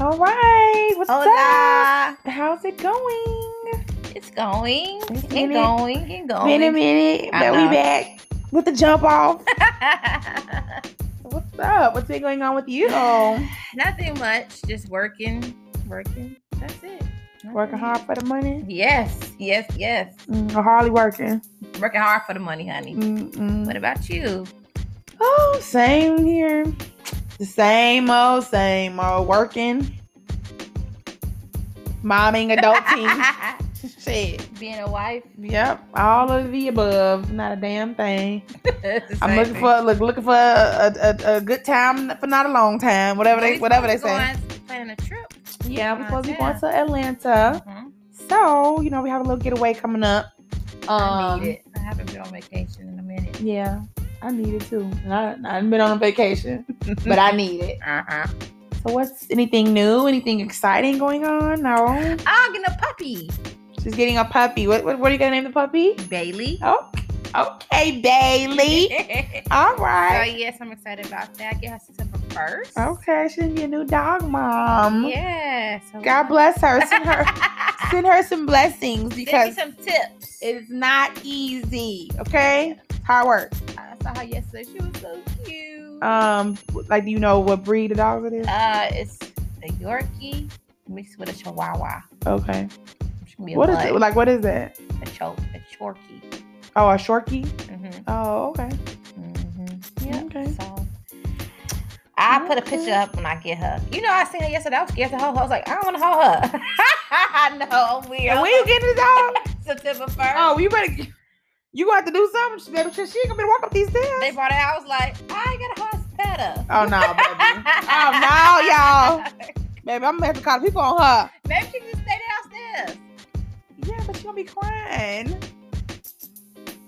All right. What's Hola. up? How's it going? It's going. It's It's been a- going. It's going. Been a minute, but we back with the jump off. What's up? What's been going on with you? Nothing much. Just working. Working. That's it. Working hard for the money? Yes. Yes. Yes. Mm, hardly working? Working hard for the money, honey. Mm-mm. What about you? Oh, same here. The same old, same old. Working. Momming, adulting. Shit. Being a wife. Yep. All of the above. Not a damn thing. I'm looking thing. for look looking for a, a, a good time for not a long time. Whatever they whatever they say. Planning a trip. Yeah, we're supposed to be going to Atlanta. Mhm. So, you know, we have a little getaway coming up. I Um need it. I haven't been on vacation in a minute. Yeah, I need it too. And I, I haven't been on a vacation, but I need it. Uh huh. So what's anything new? Anything exciting going on? No. I'm getting a puppy, She's getting a puppy. What what, what are you gonna name the puppy? Bailey. Oh, okay, Bailey. All right. So yes, I'm excited about that. I get her September first. Okay, she's gonna be a new dog mom. Yeah. So God bless her. Send her send her some blessings Send me because some tips. it's not easy. Okay, it's hard work. Saw her yesterday. She was so cute. Um, like do you know what breed of dogs it is? Uh, it's a Yorkie mixed with a Chihuahua. Okay. She can be a What is it? Like what is that? A cho- a Chorky. Oh, a shorkie. Mm-hmm. Oh, okay. Mm-hmm. Yeah. Okay. So. I put a picture up when I get her. You know, I seen her yesterday. I was scared to hold her. I was like, I don't want to hold her. I know, I'm weird. And when you get this dog? September 1st. Oh, you better. You gonna have to do something. She, better- she ain't gonna be walk up these stairs. They brought her out. I was like, I ain't got a horse pet her. Oh no, baby. oh no, y'all. Baby, I'm gonna have to call the people on her. Maybe she can just stay downstairs. Yeah, but she gonna be crying.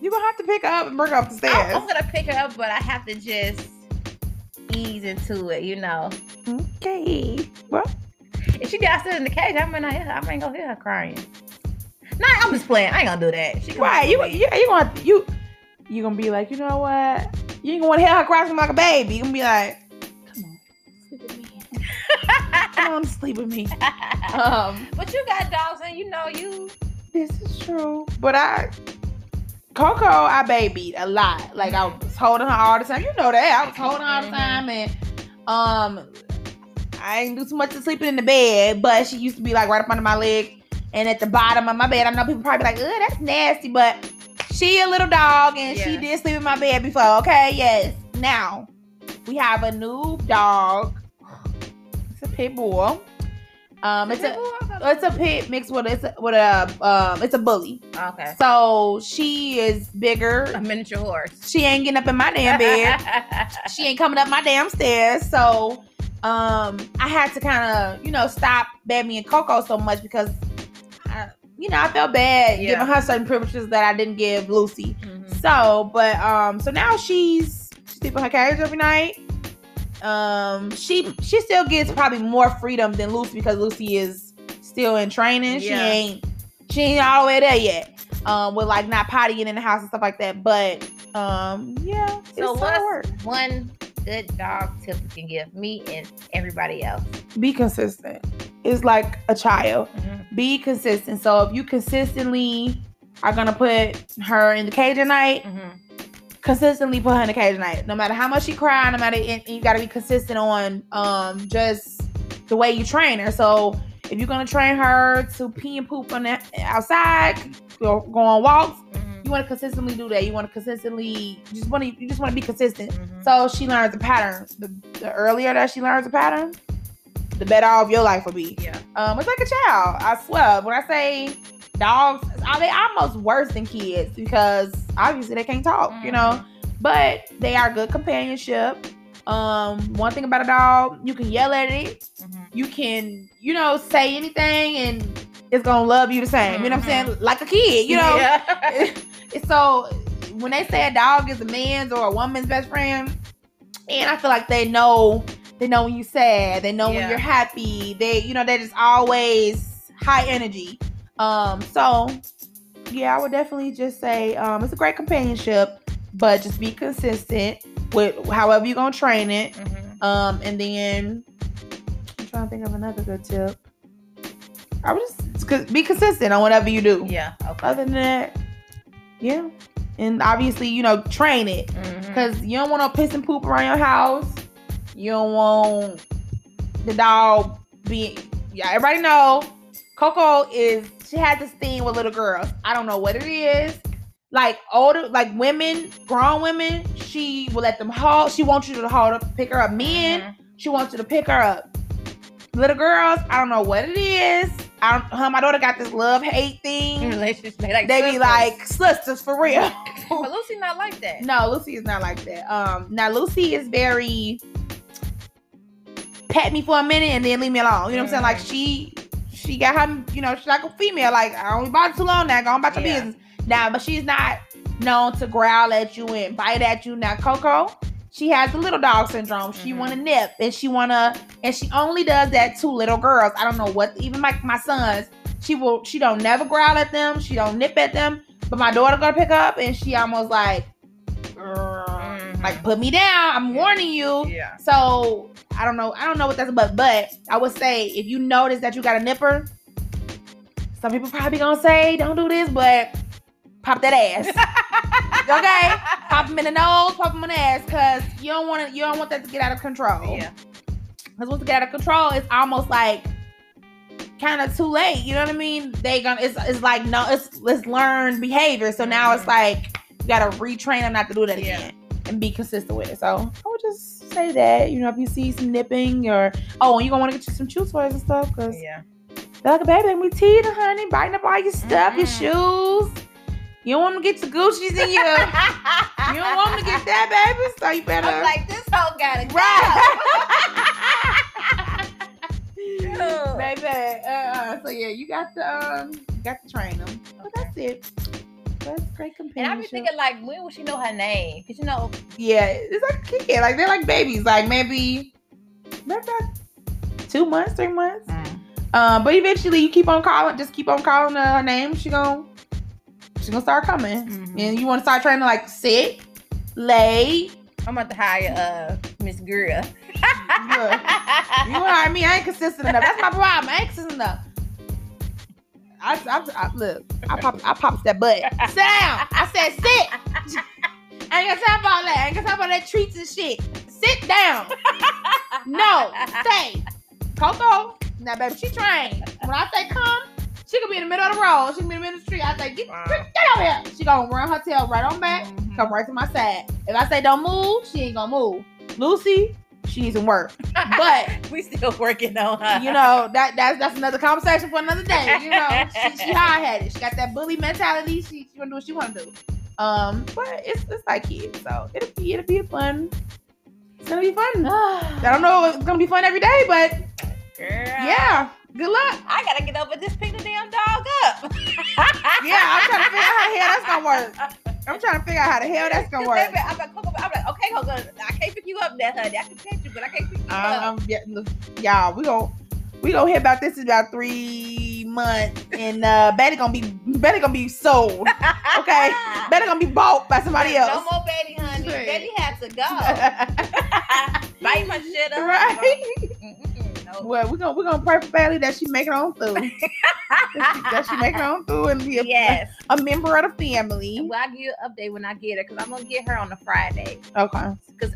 You gonna have to pick her up and bring her up the stairs. I'm, I'm gonna pick her up, but I have to just ease into it, you know. Okay. Well, If she downstairs in the cage, I might not hear her. I might gonna hear her crying. Nah, I'm just playing. I ain't gonna do that. She right. You, you, you gonna you, you gonna be like, you know what? You ain't gonna want to hear her cry like a baby. You gonna be like, come on, sleep with me. Come on, sleep with me. Um, but you got dogs, and you know you. this is true. But I, Coco, I babied a lot. Like I was holding her all the time. You know that I was holding her all the Mhm. time, and um, I didn't do too much of sleeping in the bed. But she used to be like right up under my leg and at the bottom of my bed. I know people probably be like, oh, that's nasty," but she a little dog, and she did sleep in my bed before. Okay, yes. Now we have a new dog. It's a pit bull. Um, it's a it's a pit mixed with it's a, with a um it's a bully. okay. So she is bigger. A miniature horse. She ain't getting up in my damn bed. she ain't coming up my damn stairs. So um I had to kind of, you know, stop Baby and Coco so much because you know, I felt bad Yeah. giving her certain privileges that I didn't give Lucy. Mhm. So, but um, so now she's sleeping in her carriage every night. Um, she she still gets probably more freedom than Lucy because Lucy is still in training. She ain't she ain't all the way there yet. Um, with like not pottying in the house and stuff like that. But um, yeah, So it's hard work. what's one good dog tip you can give me and everybody else? Be consistent. It's like a child. Mhm. Be consistent. So if you consistently are gonna put her in the cage at night, Mhm. consistently put her in the cage at night. No matter how much she cry, no matter and you gotta be consistent on um just the way you train her. So if you're gonna train her to pee and poop on the outside, go, go on walks, Mhm. You want to consistently do that. You want to consistently you just want to you just want to be consistent. Mhm. So she learns the pattern. The, the earlier that she learns the pattern, the better off your life will be. Yeah. Um, it's like a child. I swear. When I say dogs, are they almost worse than kids because obviously they can't talk, you know. But they are good companionship. Um, one thing about a dog, you can yell at it, Mhm. you can, you know, say anything, and it's gonna love you the same. You know what I'm saying? Like a kid, you know. Yeah. so when they say a dog is a man's or a woman's best friend, and I feel like they know they know when you're sad, they know when you're happy. They, you know, they're just always high energy. Um, so yeah, I would definitely just say um, it's a great companionship, but just be consistent with however you're gonna train it. Mhm. Um, and then I'm trying to think of another good tip. I would just be consistent on whatever you do. Yeah. Okay. Other than that, yeah. And obviously, you know, train it. Because you don't want no piss and poop around your house. You don't want the dog being. Yeah, everybody know Coco is. She has this thing with little girls. I don't know what it is. Like older, like women, grown women, she will let them hold. She wants you to hold up, pick her up. Men, Mhm. she wants you to pick her up. Little girls, I don't know what it is. I don't, her, my daughter got this love hate thing. Like They be sisters. like sisters for real. but Lucy not like that. No, Lucy is not like that. Um, now Lucy is very pet me for a minute and then leave me alone. You know what I'm saying? Like she, she got her, you know, she's like a female. Like I only bought too long now. Go on about your Yeah. business now. But she's not known to growl at you and bite at you. Now Coco, she has the little dog syndrome. She Mhm. want to nip and she wanna, and she only does that to little girls. I don't know what. Even like my sons, she will. She don't never growl at them. She don't nip at them. But my daughter gonna pick up and she almost like. Mhm. Like put me down. I'm warning you. Yeah. So I don't know. I don't know what that's about. But I would say if you notice that you got a nipper, some people probably gonna say don't do this, but pop that ass. okay, pop them in the nose, pop them in the ass, cause you don't want to. You don't want that to get out of control. Yeah. Cause once it get out of control, it's almost like kind of too late. You know what I mean? They gonna. It's it's like no. It's it's learned behavior. So now it's Mhm. like you gotta retrain them not to do that Yeah. again and be consistent with it. So I would just say that, you know, if you see some nipping or oh, and you're gonna want to get you some chew toys and stuff because Yeah. they're like a baby, and we teething, honey, biting up all your stuff, your Mhm. shoes. You don't want to get your Gucci's in your. you don't want to get that, baby. So you better. I'm like, this hoe gotta go. right. baby. Uh, so yeah, you got to um, you got to train them. But that's it. That's great And I companionship. be thinking like, when will she know her name? Cause you know, Yeah, it's like a kid. Like they're like babies. Like maybe, maybe two months, three months. Um, but eventually you keep on calling, just keep on calling her, her name. She gonna she gonna start coming. Mhm. And you want to start trying to like sit, lay. I'm about to hire uh Miss Greer. You know what I ain't consistent enough. That's my problem. I ain't consistent enough. I, I, I look. I pop. I pops that butt. Sit down. I said sit. I ain't gonna talk about that. I ain't gonna talk about that treats and shit. Sit down. No, stay. Coco, now baby, she trained. When I say come, she could be in the middle of the road. She could be in the middle of the street. I say, get, Wow. get, get over here. She gonna run her tail right on back, Mhm. come right to my side. If I say don't move, she ain't gonna move. Lucy, she needs some work. But we still working on her. you know, that that's that's another conversation for another day. You know, she, she hard headed. She got that bully mentality. She, she gonna do what she wanna do. Um, but it's it's like kids, so it'll be it'll be fun. It's gonna be fun. I don't know if it's gonna be fun every day, but Girl. yeah, good luck. I gotta get over this pick the damn dog up. Yeah, I'm trying to figure out how the hell that's gonna work. I'm trying to figure out how the hell that's gonna work. baby, I'm like, Coco, I'm like, okay, Coco, I can't pick you up there, honey. I can catch you, but I can't pick you up. Um, yeah, look, y'all, we gon' we gonna hear about this in about three months, and uh, Betty gonna be Betty gonna be sold. Okay, Betty gonna be bought by somebody else. No else. more Betty, honey. Right. Betty has to go. Bite my shit up. right? Mm-mm. Well, we're gonna we're gonna pray for Betty that she make it on through. that, she, make it on through and be a, Yes. a member of the family. Well, I'll give you an update when I get her because I'm gonna get her on the Friday Okay. because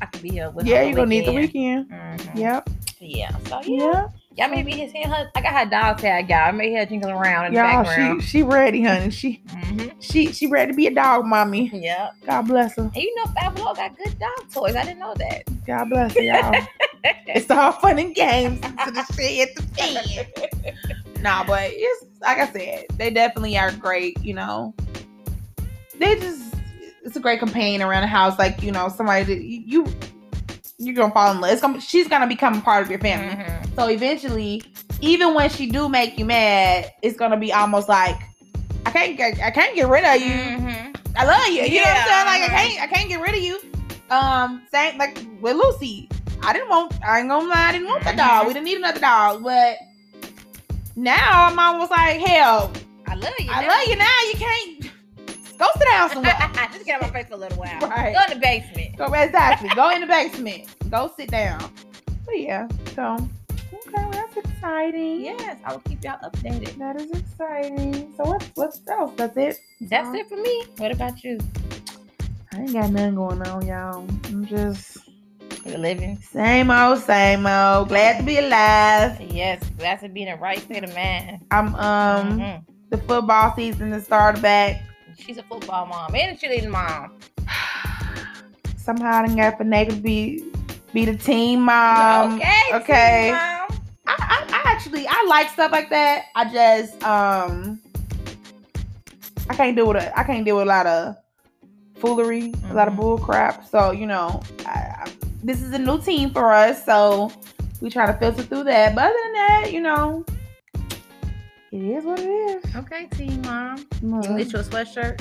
I can be here with Yeah, her. you're gonna need the weekend. Mhm. Yep. Yeah. So yeah. Yeah. Y'all seeing her. I got her dog tag, y'all. I may hear her jingling around in the Y'all, background. she she ready, honey. She hmm she she ready to be a dog mommy. Yep. God bless her. And you know, Five Below got good dog toys. I didn't know that. God bless her, y'all. it's all fun and games to the shit at the end. Nah, but it's like I said, they definitely are great. You know, they just it's a great companion around the house. Like you know, somebody that you. you you're gonna fall in love. It's gonna, she's gonna become a part of your family. Mhm. So eventually, even when she do make you mad, it's gonna be almost like I can't get I can't get rid of you. Mhm. I love you. You know what I'm saying? Like I can't I can't get rid of you. Um, same like with Lucy. I didn't want I ain't gonna lie, I didn't want that dog. We didn't need another dog, but now I'm almost like, hell, I love you. I now. love you now. You can't go sit down somewhere. Just get out my face for a little while. Right. Go in the basement. Go exactly. Go in the basement. Go sit down. But yeah, so Okay, well, that's exciting. Yes, I will keep y'all updated. That is exciting. So what's what's else? That's it. That's all? it for me. What about you? I ain't got nothing going on, y'all. I'm just living. same old, same old. Glad to be alive. Yes, glad to be in the right state of mind. I'm um Mhm. the football season has started back. She's a football mom and she's a cheerleading mom. Somehow I done got finagled to be be the team mom. okay. okay. mom. I, I, I actually I like stuff like that. I just um I can't deal with a I can't deal with a lot of foolery, a lot of Mhm. bull crap. So you know, I, this is a new team for us, so we try to filter through that. But other than that, you know, it is what it is. Okay, team mom. Look, You get you a sweatshirt.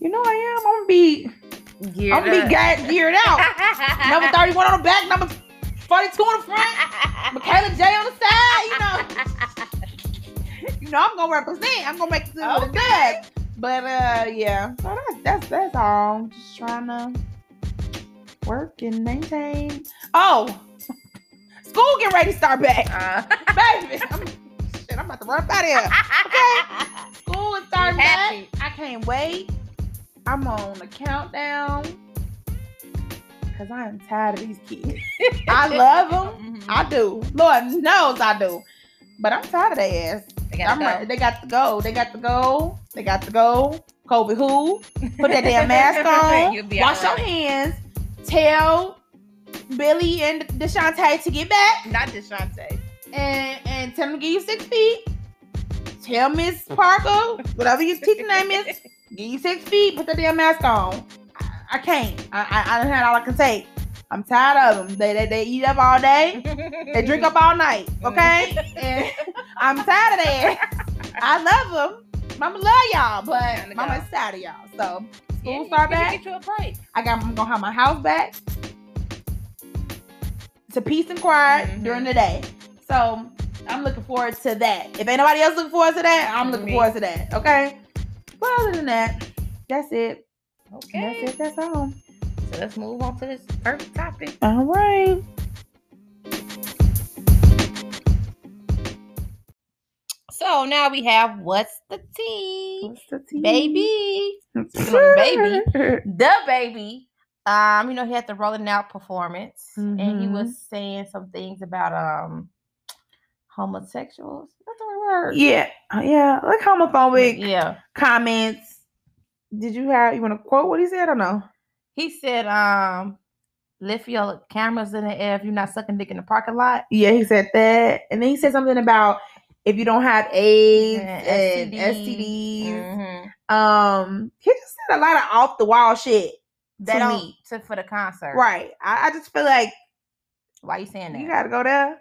You know I am. I'm gonna be Geared I'm gonna be ga- geared out. number 31 on the back, number 42 on the front, Michaela J on the side. You know, you know I'm gonna represent. I'm gonna make it Okay. does. But uh, yeah. So that's that's that's all. Just trying to work and maintain. Oh, school getting ready to start back, Uh, baby. I'm, shit, I'm about to run up out of here. Okay. School is starting back. I can't wait. I'm on the countdown because I am tired of these kids. I love them. Mhm. I do. Lord knows I do. But I'm tired of their ass. They gotta I'm go. ready. They got to go. They got to go. They got to go. COVID who? Put that damn mask on. You'll be Wash alright. your hands. Tell Billy and Deshante to get back Not Deshante. and and tell them to give you six feet. Tell Miss Parker, whatever your teacher name is, give you six feet. Put the damn mask on. I, I can't. I, I I had all I can take. I'm tired of them. They they, they eat up all day. They drink up all night. Okay, and I'm tired of that. I love them. Mama love y'all, but Mama's tired of y'all. So school you start back. Get you a break. I got I'm gonna have my house back to peace and quiet Mhm. during the day. So I'm looking forward to that. If ain't nobody else looking forward to that, I'm looking Me. forward to that. Okay. But other than that, that's it. Okay. That's it. That's all. So let's move on to this first topic. All right. So now we have what's the tea? What's the tea? Baby. Baby. The baby. Um, you know, he had the Rolling Loud performance and he was saying some things about um homosexuals. That's the word. yeah. Uh, Yeah. Like homophobic Yeah. comments. Did you have you want to quote what he said or no? He said, um, lift your cameras in the air if you're not sucking dick in the parking lot. Yeah, he said that. And then he said something about if you don't have AIDS Yeah, and STDs. STDs. Mhm. Um, he just said a lot of off the wall shit. They to me. to, for the concert. Right. I, I just feel like Why you saying that? you gotta go there.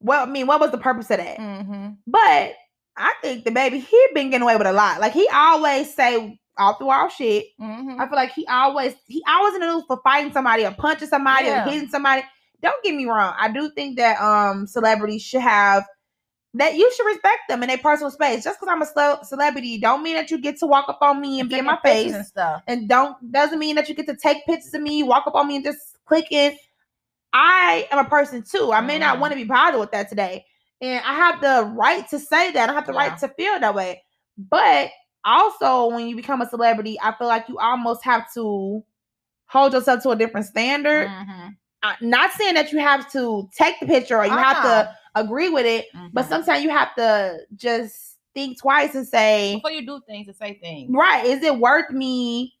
Well, I mean, what was the purpose of that? mm-hmm. But I think DaBaby he been getting away with a lot. Like he always say off the wall shit. Mm-hmm. I feel like he always he always in the news for fighting somebody or punching somebody Yeah. or hitting somebody. Don't get me wrong. I do think that um celebrities should have that you should respect them in their personal space. Just because I'm a ce- celebrity, don't mean that you get to walk up on me and be in my face. and stuff. And don't doesn't mean that you get to take pictures of me, walk up on me and just click it. I am a person too. I may not Mhm. want to be bothered with that today. And I have the right to say that. I have the Yeah. right to feel that way. But also when you become a celebrity, I feel like you almost have to hold yourself to a different standard. Mhm. Uh, not saying that you have to take the picture or you have to agree with it, but Mhm. sometimes you have to just think twice and say, before you do things to say things. right, is it worth me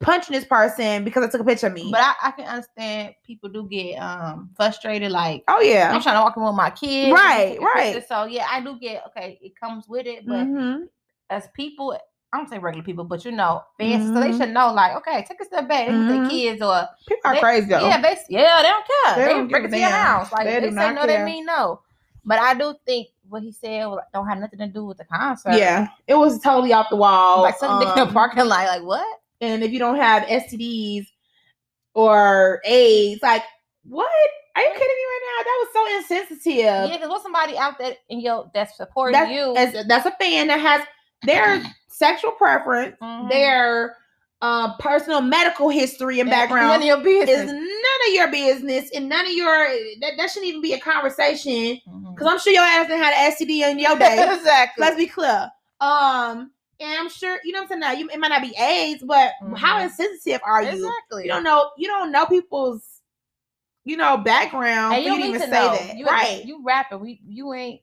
punching this person because I took a picture of me? But I, I can understand people do get um frustrated. Like oh yeah. I'm trying to walk in with my kids, Right, and take a right. picture. So yeah, I do get okay. It comes with it, but Mhm. as people, I don't say regular people, but you know, fans, so they Mhm. should know. Like, okay, take a step back. They Mhm. kids or People are They- crazy though. yeah, bas- yeah, they don't care. They They, it to your house. Like They they, say no, they mean no. But I do think what he said don't have nothing to do with the concert. Yeah, it was totally off the wall. like something in the um, parking lot. Like what? and if you don't have STDs or AIDS, like what? Are you kidding me right now? That was so insensitive. Yeah, because what's somebody out there in your that's supporting that's, you? as- that's a fan that has their sexual preference, Mhm. their uh, personal medical history and None background of your is none of your business and none of your that, that shouldn't even be a conversation. Mhm. Cause I'm sure your ass done had an STD in your day. exactly. Let's be clear. Um, and I'm sure you know what I'm saying. Now you it might not be AIDS, but how Mhm. insensitive are you? exactly. You don't know. You don't know people's, you know, background. and you you don't even say know. that, You, right? You rapping. We you ain't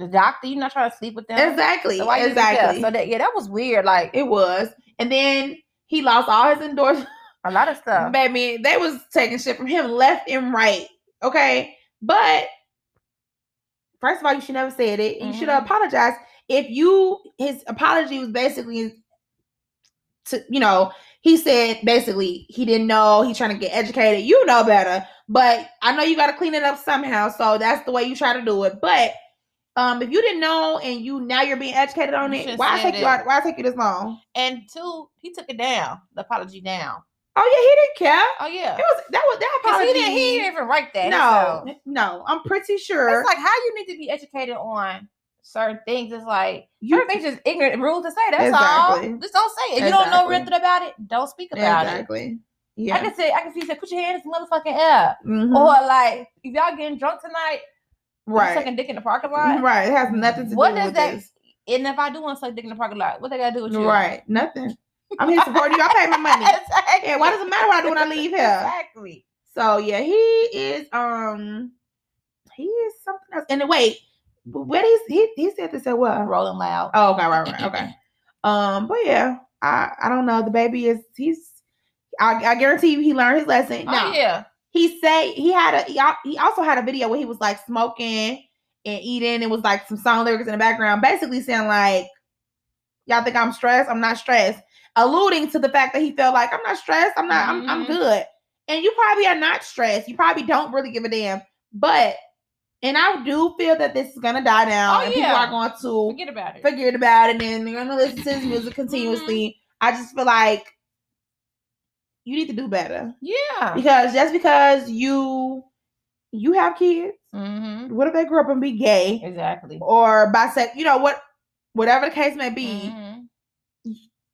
the doctor. You're not trying to sleep with them. exactly. So why you even care? exactly. So that yeah, that was weird. Like it was, and then he lost all his endorsements. a lot of stuff. Baby, they was taking shit from him left and right. Okay, but first of all, you should never said it. You should mm-hmm. have apologized. If you his apology was basically to you know he said basically he didn't know he's trying to get educated. You know better, but I know you got to clean it up somehow. So that's the way you try to do it. But um, if you didn't know and you now you're being educated on You it, why take you why take you this long? And two, he took it down. The apology down. Oh yeah, he didn't care. Oh yeah. It was that was that apology. he didn't, he didn't even write that. no, himself. no, I'm pretty sure. It's like how you need to be educated on certain things. It's like You- certain things just ignorant rules to say. That's all. Just don't say it. If you don't know Exactly. nothing about it, don't speak about it. exactly. Yeah. I can say I can see say put your hands in some motherfucking air. Mhm. Or like if y'all getting drunk tonight, you right. sucking dick in the parking lot. Right. It has nothing to do with it. What do does with that this. and if I do want to suck dick in the parking lot, what they gotta do with you? Right. Nothing. I'm here supporting you. I pay my money. exactly. Yeah, why does it matter what I do when I leave here? Exactly. So yeah, he is um he is something else. And wait, what is he he said this at what? Rolling Loud. Oh, okay, right, right, okay. Um, but yeah, I I don't know. DaBaby is he's I, I guarantee you he learned his lesson. Oh Now yeah. He say he had a he al- he also had a video where he was like smoking and eating and was like some song lyrics in the background, basically saying like, "Y'all think I'm stressed? I'm not stressed," alluding to the fact that he felt like I'm not stressed. I'm not. I'm I'm Mhm. good. And you probably are not stressed. You probably don't really give a damn. But and I do feel that this is gonna die down, Oh, and people are going to Forget about it. forget about it and then they're gonna listen to his music Mm-hmm. continuously. I just feel like you need to do better Yeah. because just because you you have kids, Mm-hmm. what if they grew up and be gay Exactly. or bisexual? You know what, whatever the case may be, Mhm.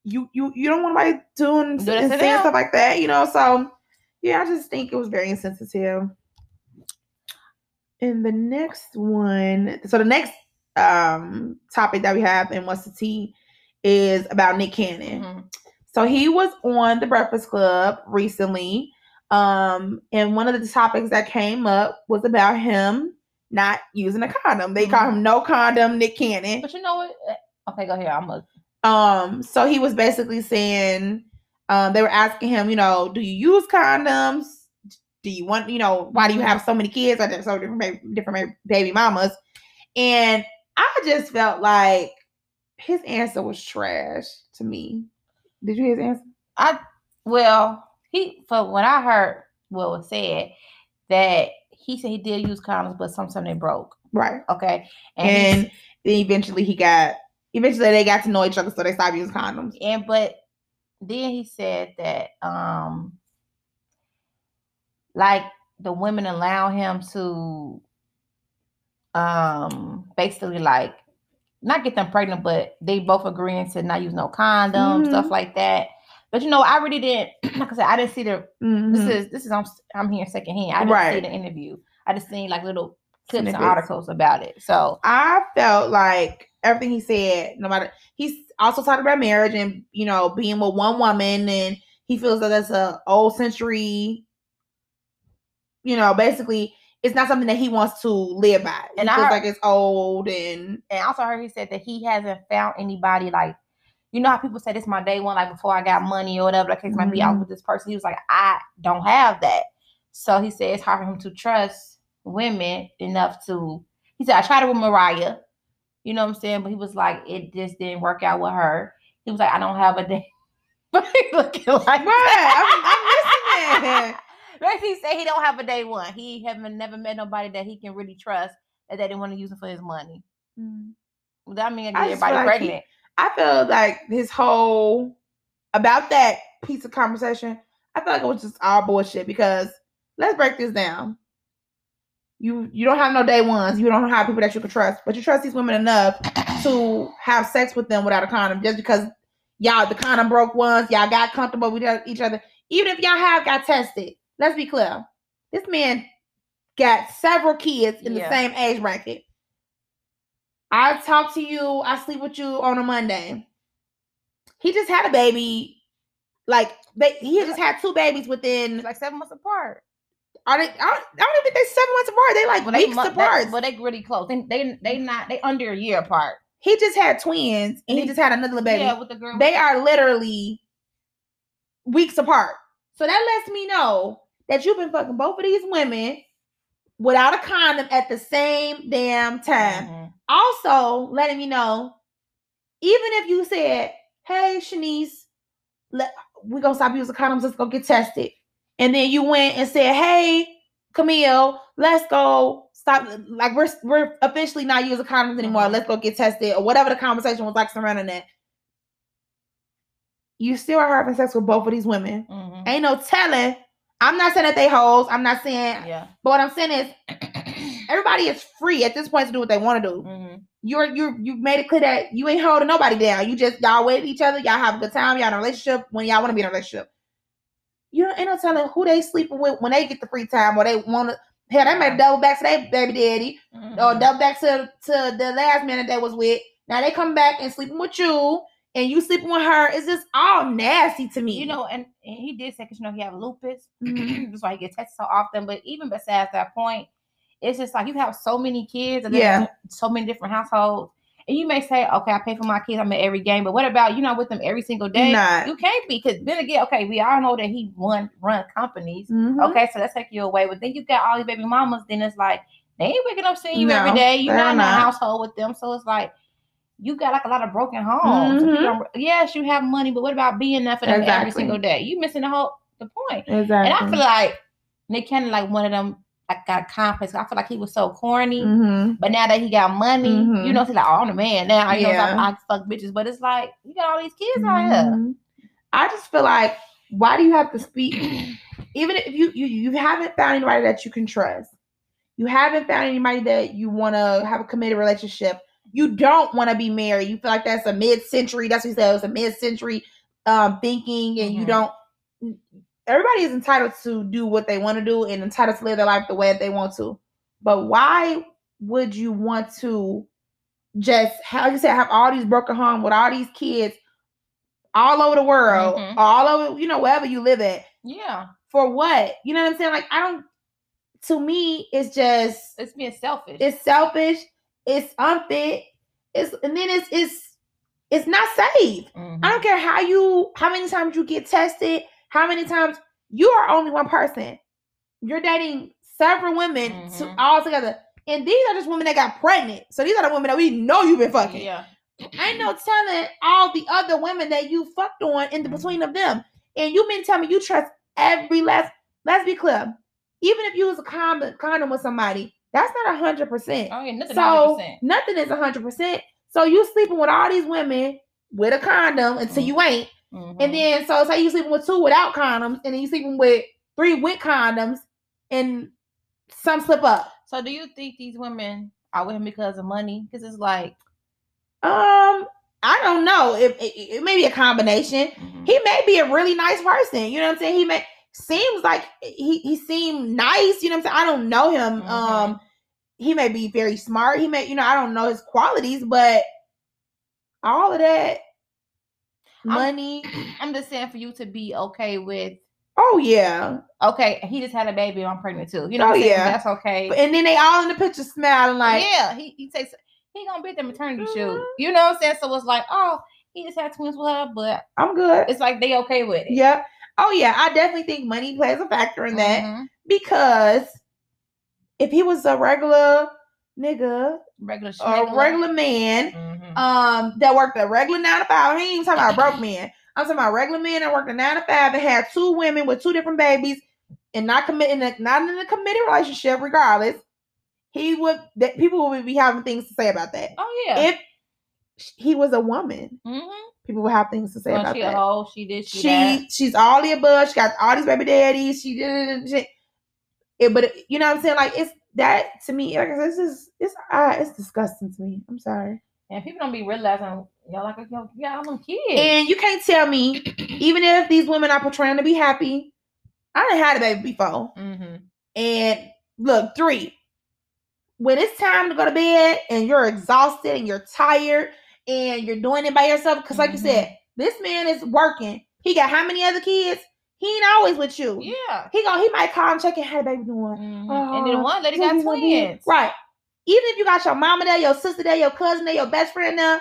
you you you don't want anybody doing Do and saying stuff like that. You know, so yeah, I just think it was very insensitive. And the next one, so the next um topic that we have in What's the Tea is about Nick Cannon. Mhm. So he was on the Breakfast Club recently. Um, and one of the topics that came up was about him not using a condom. They call him no condom Nick Cannon. But you know what? Eh, Okay, go ahead. I'm a Um, so he was basically saying, um, they were asking him, you know, do you use condoms? Do you want, you know, why do you have so many kids? Or so different, ba- different baby mamas? And I just felt like his answer was trash to me. Did you hear his answer? I well, he for when I heard what was said that he said he did use condoms, but sometimes they broke. Right. Okay, and And, and, then eventually he got, eventually they got to know each other, so they stopped using condoms. and but then he said that um like the women allow him to um basically like not get them pregnant, but they both agreeing to not use no condoms, stuff Mhm. like that. But you know, I really didn't. Like I said, I didn't see the Mhm. this is this is I'm I'm hearing secondhand. I didn't see the interview. I just seen like little clips Snippets. and articles about it. So I felt like everything he said, no matter he's also talked about marriage and you know being with one woman, and he feels that that's a old century. You know, basically, it's not something that he wants to live by. And And he I feels heard- like it's old and and I also heard he said that he hasn't found anybody like you know how people say this my day one, like before I got money or whatever the case might be, was Mhm. with this person. He was like, I don't have that. So he said it's hard for him to trust women enough to he said, I tried it with Mariah, you know what I'm saying? But he was like, it just didn't work out with her. He was like, I don't have a day. But he looking like Right, I'm- I'm listening. Basically, he said he don't have a day one. He haven't never met nobody that he can really trust that they didn't want to use him for his money. Mm. Well, That mean I everybody feel like he- I feel like his whole about that piece of conversation, I feel like it was just all bullshit because let's break this down. You you don't have no day ones, you don't have people that you can trust, but you trust these women enough to have sex with them without a condom just because y'all the condom broke once, y'all got comfortable with each other. Even if y'all have got tested, let's be clear. This man got several kids in Yeah. the same age bracket. I talk to you, I sleep with you on a Monday. He just had a baby. Like they, he just had two babies within. Like seven months apart. Are they? I don't, I don't even think they're seven months apart. They like they, weeks mu- apart. they, but they really close. They, they they not they under a year apart. he just had twins, and he They- just had another baby. Yeah, with the girl. they are literally weeks apart. So that lets me know that you've been fucking both of these women without a condom at the same damn time. Mhm. Also, letting me know, even if you said, "Hey, Shanice, let we gonna stop using condoms. Let's go get tested," and then you went and said, "Hey, Camille, let's go stop. Like we're we're officially not using condoms anymore. Mhm. Let's go get tested or whatever the conversation was like surrounding that." You still are having sex with both of these women. Mhm. Ain't no telling. I'm not saying that they hoes. I'm not saying. Yeah. But what I'm saying is, everybody is free at this point to do what they want to do Mhm. you're you you made it clear that you ain't holding nobody down. You just y'all with each other, y'all have a good time, y'all in a relationship when y'all want to be in a relationship. You ain't no telling who they sleeping with when they get the free time or they want to. Hell, they may double back to their baby daddy or Mhm. double back to to the last man that they was with. Now they come back and sleeping with you, and you sleeping with her. It's just all nasty to me. You know, and, and he did say, because you know, he have lupus. Mhm. That's why he gets tested so often. But even besides that point, it's just like you have so many kids and Yeah. so many different households. And you may say, okay, I pay for my kids, I'm at every game. But what about you not with them every single day? Not. You can't be because then again, okay, we all know that he run run companies. Mhm. Okay, so let's take you away. But then you got all these baby mamas, then it's like they ain't waking up seeing you No, every day. You're not in a not. household with them. So it's like you got like a lot of broken homes. Mhm. don't- yes, you have money, but what about being there for them every single day? You missing the whole the point. Exactly. And I feel like Nick Cannon like one of them like got complex. I feel like he was so corny. Mhm. But now that he got money, Mhm. you know, he's like, oh, I'm the man now. You know, Yeah. I, I fuck bitches. But it's like, you got all these kids out here. Mhm. I just feel like, why do you have to speak? Even if you you you haven't found anybody that you can trust, you haven't found anybody that you want to have a committed relationship. You don't want to be married. You feel like that's a mid-century. That's what he said. It was a mid-century um, thinking, and you Mhm. don't. Everybody is entitled to do what they want to do and entitled to live their life the way that they want to. But why would you want to just, how like you said, have all these broken homes with all these kids all over the world, Mhm. all over, you know, wherever you live at? Yeah. For what? You know what I'm saying? Like, I don't, to me, it's just, It's being selfish. it's selfish, it's unfit, it's, and then it's, it's, it's not safe. Mhm. I don't care how you, how many times you get tested, how many times you are only one person. You're dating several women to, Mhm. all together. And these are just women that got pregnant. So these are the women that we know you've been fucking. Yeah. Ain't no telling all the other women that you fucked on in the Mhm. between of them. And you been telling me you trust every last. Let's be clear. Even if you was a condom, condom with somebody, that's not a hundred percent. Oh, yeah. Nothing So 100%. nothing is a hundred percent. So you sleeping with all these women with a condom until Mhm. you ain't, Mhm. and then so say you sleeping with two without condoms, and then you sleeping with three with condoms, and some slip up. So do you think these women are with him because of money? Because it's like, Um, I don't know. It, it, it may be a combination. mhm. he may be a really nice person. You know what I'm saying? He may seems like he he seemed nice. You know what I'm saying? I don't know him. Mhm. Um, he may be very smart. He may, you know, I don't know his qualities, but all of that money. I'm just saying for you to be okay with, oh yeah, okay, he just had a baby, I'm pregnant too. You know Oh, I'm yeah. That's okay. and then they all in the picture smiling like, yeah, he, he takes, he gonna be at the maternity Mhm. shoot. You know what I'm saying? So it's like, oh, he just had twins with her, but I'm good. it's like they okay with it. Yep. Oh yeah, I definitely think money plays a factor in that Mhm. because if he was a regular nigga, Regular a regular man, Mhm. um that worked a regular nine to five. He ain't even talking about a broke man. I'm talking about regular men that worked a nine to five and had two women with two different babies and not committing not in a committed relationship, regardless. He would that people would be having things to say about that. Oh yeah. If he was a woman, Mhm. People would have things to say Well, about she that. hoe. She did. She, she she's all the above. She got all these baby daddies. She did she, it, but you know what I'm saying? Like it's that to me. Like I said, it's just it's uh, it's disgusting to me. I'm sorry. And people don't be realizing y'all like yo, you got all them kids. And you can't tell me, even if these women are portraying to be happy, I done had a baby before. Mm-hmm. And look, three. When it's time to go to bed and you're exhausted and you're tired and you're doing it by yourself, because like Mhm. you said, this man is working. He got how many other kids? He ain't always with you. Yeah. He go, he might call and check in, how the baby doing. Mhm. Oh, and then one lady got twins. Right. Even if you got your mama there, your sister there, your cousin there, your best friend there,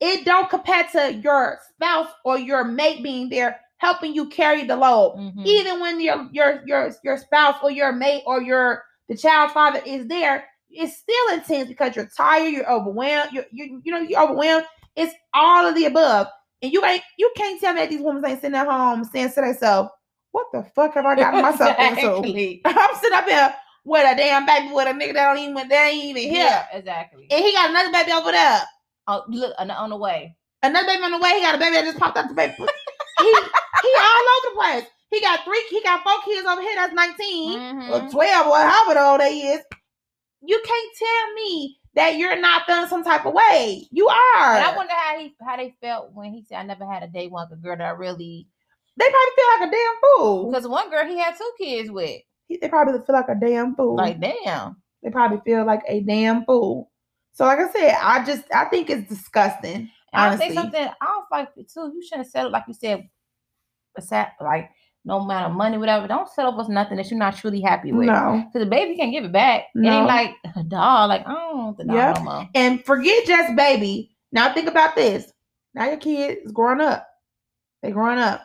it don't compare to your spouse or your mate being there helping you carry the load. Mhm. Even when your your your your spouse or your mate or your the child father is there, it's still intense because you're tired, you're overwhelmed, you're, you you know you're overwhelmed. It's all of the above, and you ain't you can't tell me that these women ain't sitting at home saying to themselves, "What the fuck have I gotten myself into?" I'm sitting up here with a damn baby with a nigga that don't even they ain't even here, Yeah, exactly. and he got another baby over there. Oh, look on the, on the way. Another baby on the way. He got a baby that just popped out the baby. he he all over the place. He got three. He got four kids over here. That's 19 Mhm. or twelve or however old they is. You can't tell me that you're not feeling some type of way. You are. And I wonder how he how they felt when he said, "I never had a day one with a girl that I really." they probably feel like a damn fool. Because one girl he had two kids with. They probably feel like a damn fool. Like, damn. they probably feel like a damn fool. So, like I said, I just I think it's disgusting. And I Honestly, say something. I don't like it too. You shouldn't settle like you said. Like no amount of money, whatever. Don't settle for nothing that you're not truly happy with. no. Because the baby can't give it back. It ain't like a doll. Like I don't want the doll Yep. no more. And forget just baby. Now think about this. Now your kid is growing up. They growing up.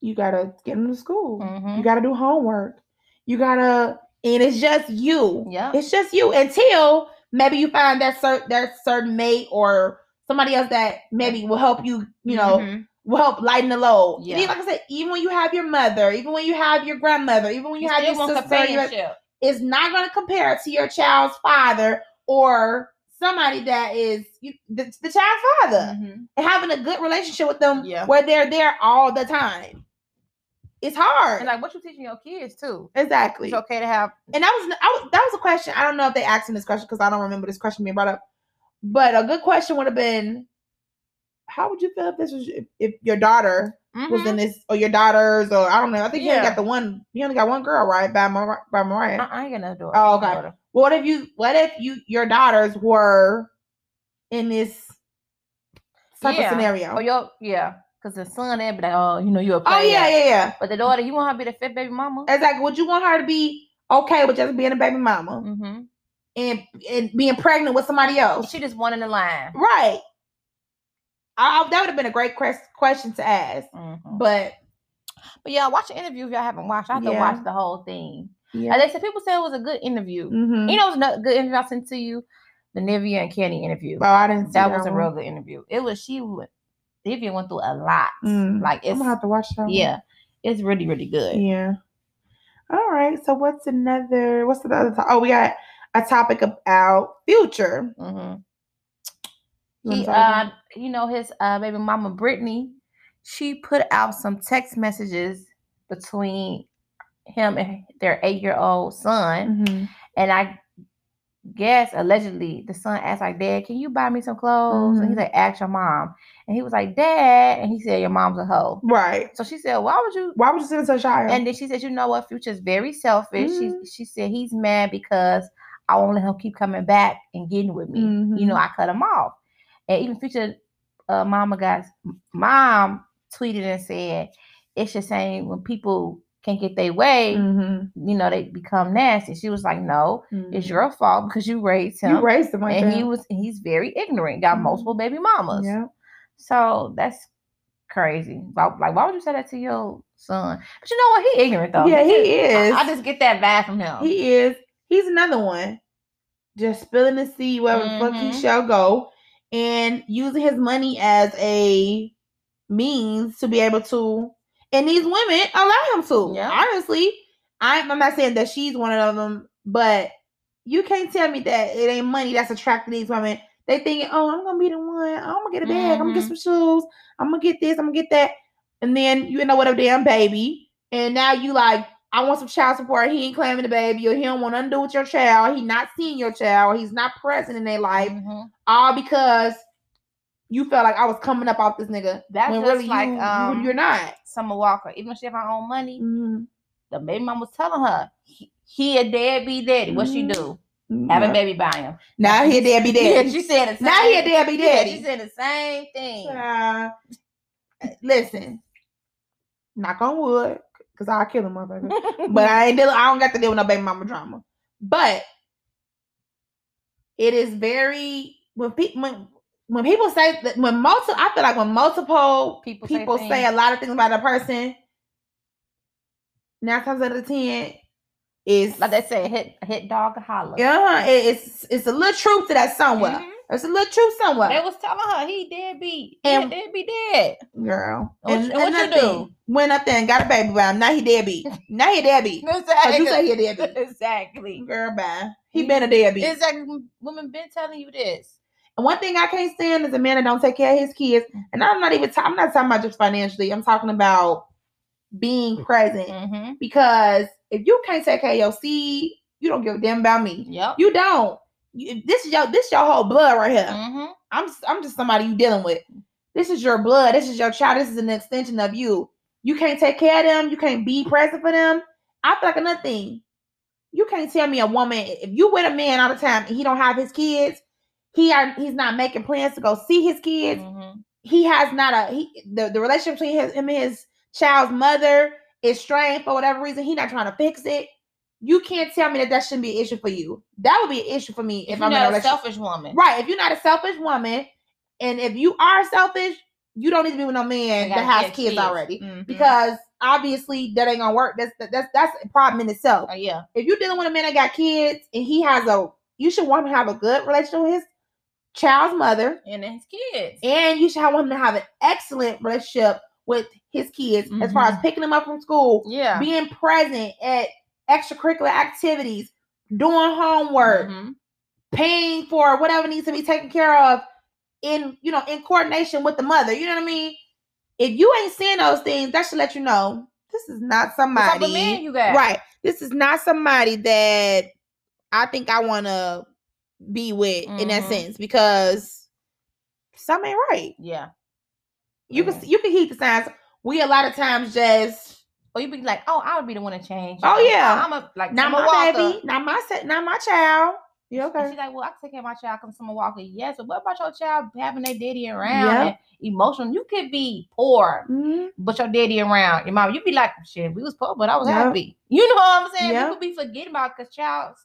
You gotta get them to school. Mhm. You gotta do homework. You gotta, and it's just you. Yeah. It's just you until maybe you find that certain that certain mate or somebody else that maybe will help you. You know, Mhm. Will help lighten the load. And Yeah. even, like I said, even when you have your mother, even when you have your grandmother, even when you, You have your sister, your, it's not going to compare to your child's father or somebody that is you, the, the child's father Mhm. and having a good relationship with them Yeah. where they're there all the time. It's hard. And like what you teaching your kids too. exactly. It's okay to have. And that was, I was that was a question. I don't know if they asked me this question because I don't remember this question being brought up. But a good question would have been, how would you feel if this was if, if your daughter was Mhm. in this or your daughters or I don't know. I think you only got the one. You only got one girl, right? By Mar- by Mariah. I, I ain't got no daughter. Oh, okay. Daughter. What if you? What if you? Your daughters were in this type Yeah. of scenario. Oh, your yeah. Because the son, they be like, oh, you know, you're a Oh yeah, yeah, yeah. But the daughter, you want her to be the fifth baby mama? Exactly. Would you want her to be okay with just being a baby mama Mm-hmm. and and being pregnant with somebody else? She just one in the line. Right. I, I- that would have been a great quest, question to ask, Mhm. but But yeah, watch the interview if y'all haven't watched. I have to watch the whole thing. yeah. And they said people said it was a good interview. Mhm. You know, it was a good interview I sent to you. The Nivea and Kenny interview. Oh, I didn't. See that was a real good interview. It was she went Nivea went through a lot. Mm. Like I'm gonna have to watch that. one. yeah, it's really really good. Yeah. All right. So what's another? What's the other? To- oh, we got a topic about future. hmm He, uh, you know, his uh, baby mama Brittany, she put out some text messages between him and their eight-year-old son, Mhm. and I guess allegedly the son asked like, "Dad, can you buy me some clothes?" And he's like, "Ask your mom," and he was like, "Dad," and he said, "Your mom's a hoe." Right. So she said, "Why would you?" Why would you send to a child? And then she said, "You know what? Future's very selfish." Mhm. She she said he's mad because I won't let him keep coming back and getting with me. You know, Mhm. I cut him off. And even Future, uh, Mama got mom tweeted and said, "It's the same when people can't get their way. Mhm. You know, they become nasty." She was like, "No, it's Mhm. your fault because you raised him." You raised him like and that. he was he's very ignorant. Got Mhm. multiple baby mamas. Yeah. So that's crazy. Like, why would you say that to your son? But you know what? He ignorant though. Yeah, he just- is. I, I just get that vibe from him. He is. He's another one. Just spilling the seed wherever the fuck he Mhm. shall go, and using his money as a means to be able to. And these women allow him to. Yeah. Honestly, I'm, I'm not saying that she's one of them, but you can't tell me that it ain't money that's attracting these women. They thinking, oh, I'm gonna be the one. I'm gonna get a bag. I'm gonna get Mhm. some shoes. I'm gonna get this. I'm gonna get that. And then you end up with a damn baby, and now you like, I want some child support. He ain't claiming the baby, or he don't want nothing to do with your child. He not seeing your child. He's not present in their life, Mhm. all because you felt like I was coming up off this nigga. That's when just really like, you, um, you're not. Summer Walker, even though she have her own money, Mhm. the baby mom was telling her he, he a deadbeat daddy. What she do? Have a Yeah. baby by him. Now he a deadbeat Yeah, daddy. she said the same. now he a deadbeat yeah, daddy. she said the same thing. Uh, listen, knock on wood, cause I'll kill him, motherfucker. but I ain't dealing. I don't got to deal with no baby mama drama. But it is very when people when, when people say that when multiple I feel like when multiple People say people say, things. a lot of things about a person, nine times out of ten is like they say, hit hit dog a holler. yeah, it's it's a little truth to that somewhere. Mhm. There's a little truth somewhere. They was telling her he deadbeat. He And- a deadbeat dead. Girl. and you- what you another do? thing, Went up there and got a baby by him. Now he deadbeat. now he deadbeat. Cause you say he a deadbeat. exactly. Girl, bye. He been a deadbeat. Exactly. Women been telling you this. And one thing I can't stand is a man that don't take care of his kids. And I'm not even. ta- I'm not talking about just financially. I'm talking about being present. Mm-hmm. Because if you can't take care of your seed, you don't give a damn about me. Yep. You don't. This is your this your whole blood right here. mm-hmm. I'm I'm just somebody you dealing with. This is your blood. This is your child. This is an extension of you. You can't take care of them. You can't be present for them. I feel like another thing. You can't tell me a woman if you with a man all the time and he don't have his kids, he are he's not making plans to go see his kids. Mm-hmm. He has not a he the, the relationship between his, him and his child's mother is strained for whatever reason. He not trying to fix it. You can't tell me that that shouldn't be an issue for you. That would be an issue for me if, If, I'm you're in a not a selfish woman, Right. If you're not a selfish woman, and if you are selfish, you don't need to be with no man that has get kids, already. Mhm. Because obviously that ain't gonna work. That's that's that's a problem in itself. Oh, yeah, If you're dealing with a man that got kids and he has a you should want him to have a good relationship with his child's mother, and his kids. and you should want him to have an excellent relationship with his kids as far as picking them up from school, yeah, being present at extracurricular activities, doing homework, Mhm. paying for whatever needs to be taken care of in you know in coordination with the mother you know what i mean if you ain't seeing those things that should let you know this is not somebody man right this is not somebody that i think i want to be with in that Mhm. sense because something ain't right Yeah. you Yeah. can you can heed the signs we a lot of times just Or you be like, oh, I would be the one to change. Oh, yeah. I'm a like not my baby not my not my child you And okay she's like, well, I can take care of my child. Come Summer Walker. Yes, but what about your child having their daddy around Yeah. and emotional? You could be poor, Mhm. but your daddy around. Your mom, You'd be like, shit, we was poor, but I was Yeah. happy. You know what I'm saying? Yeah. People be forgetting about because child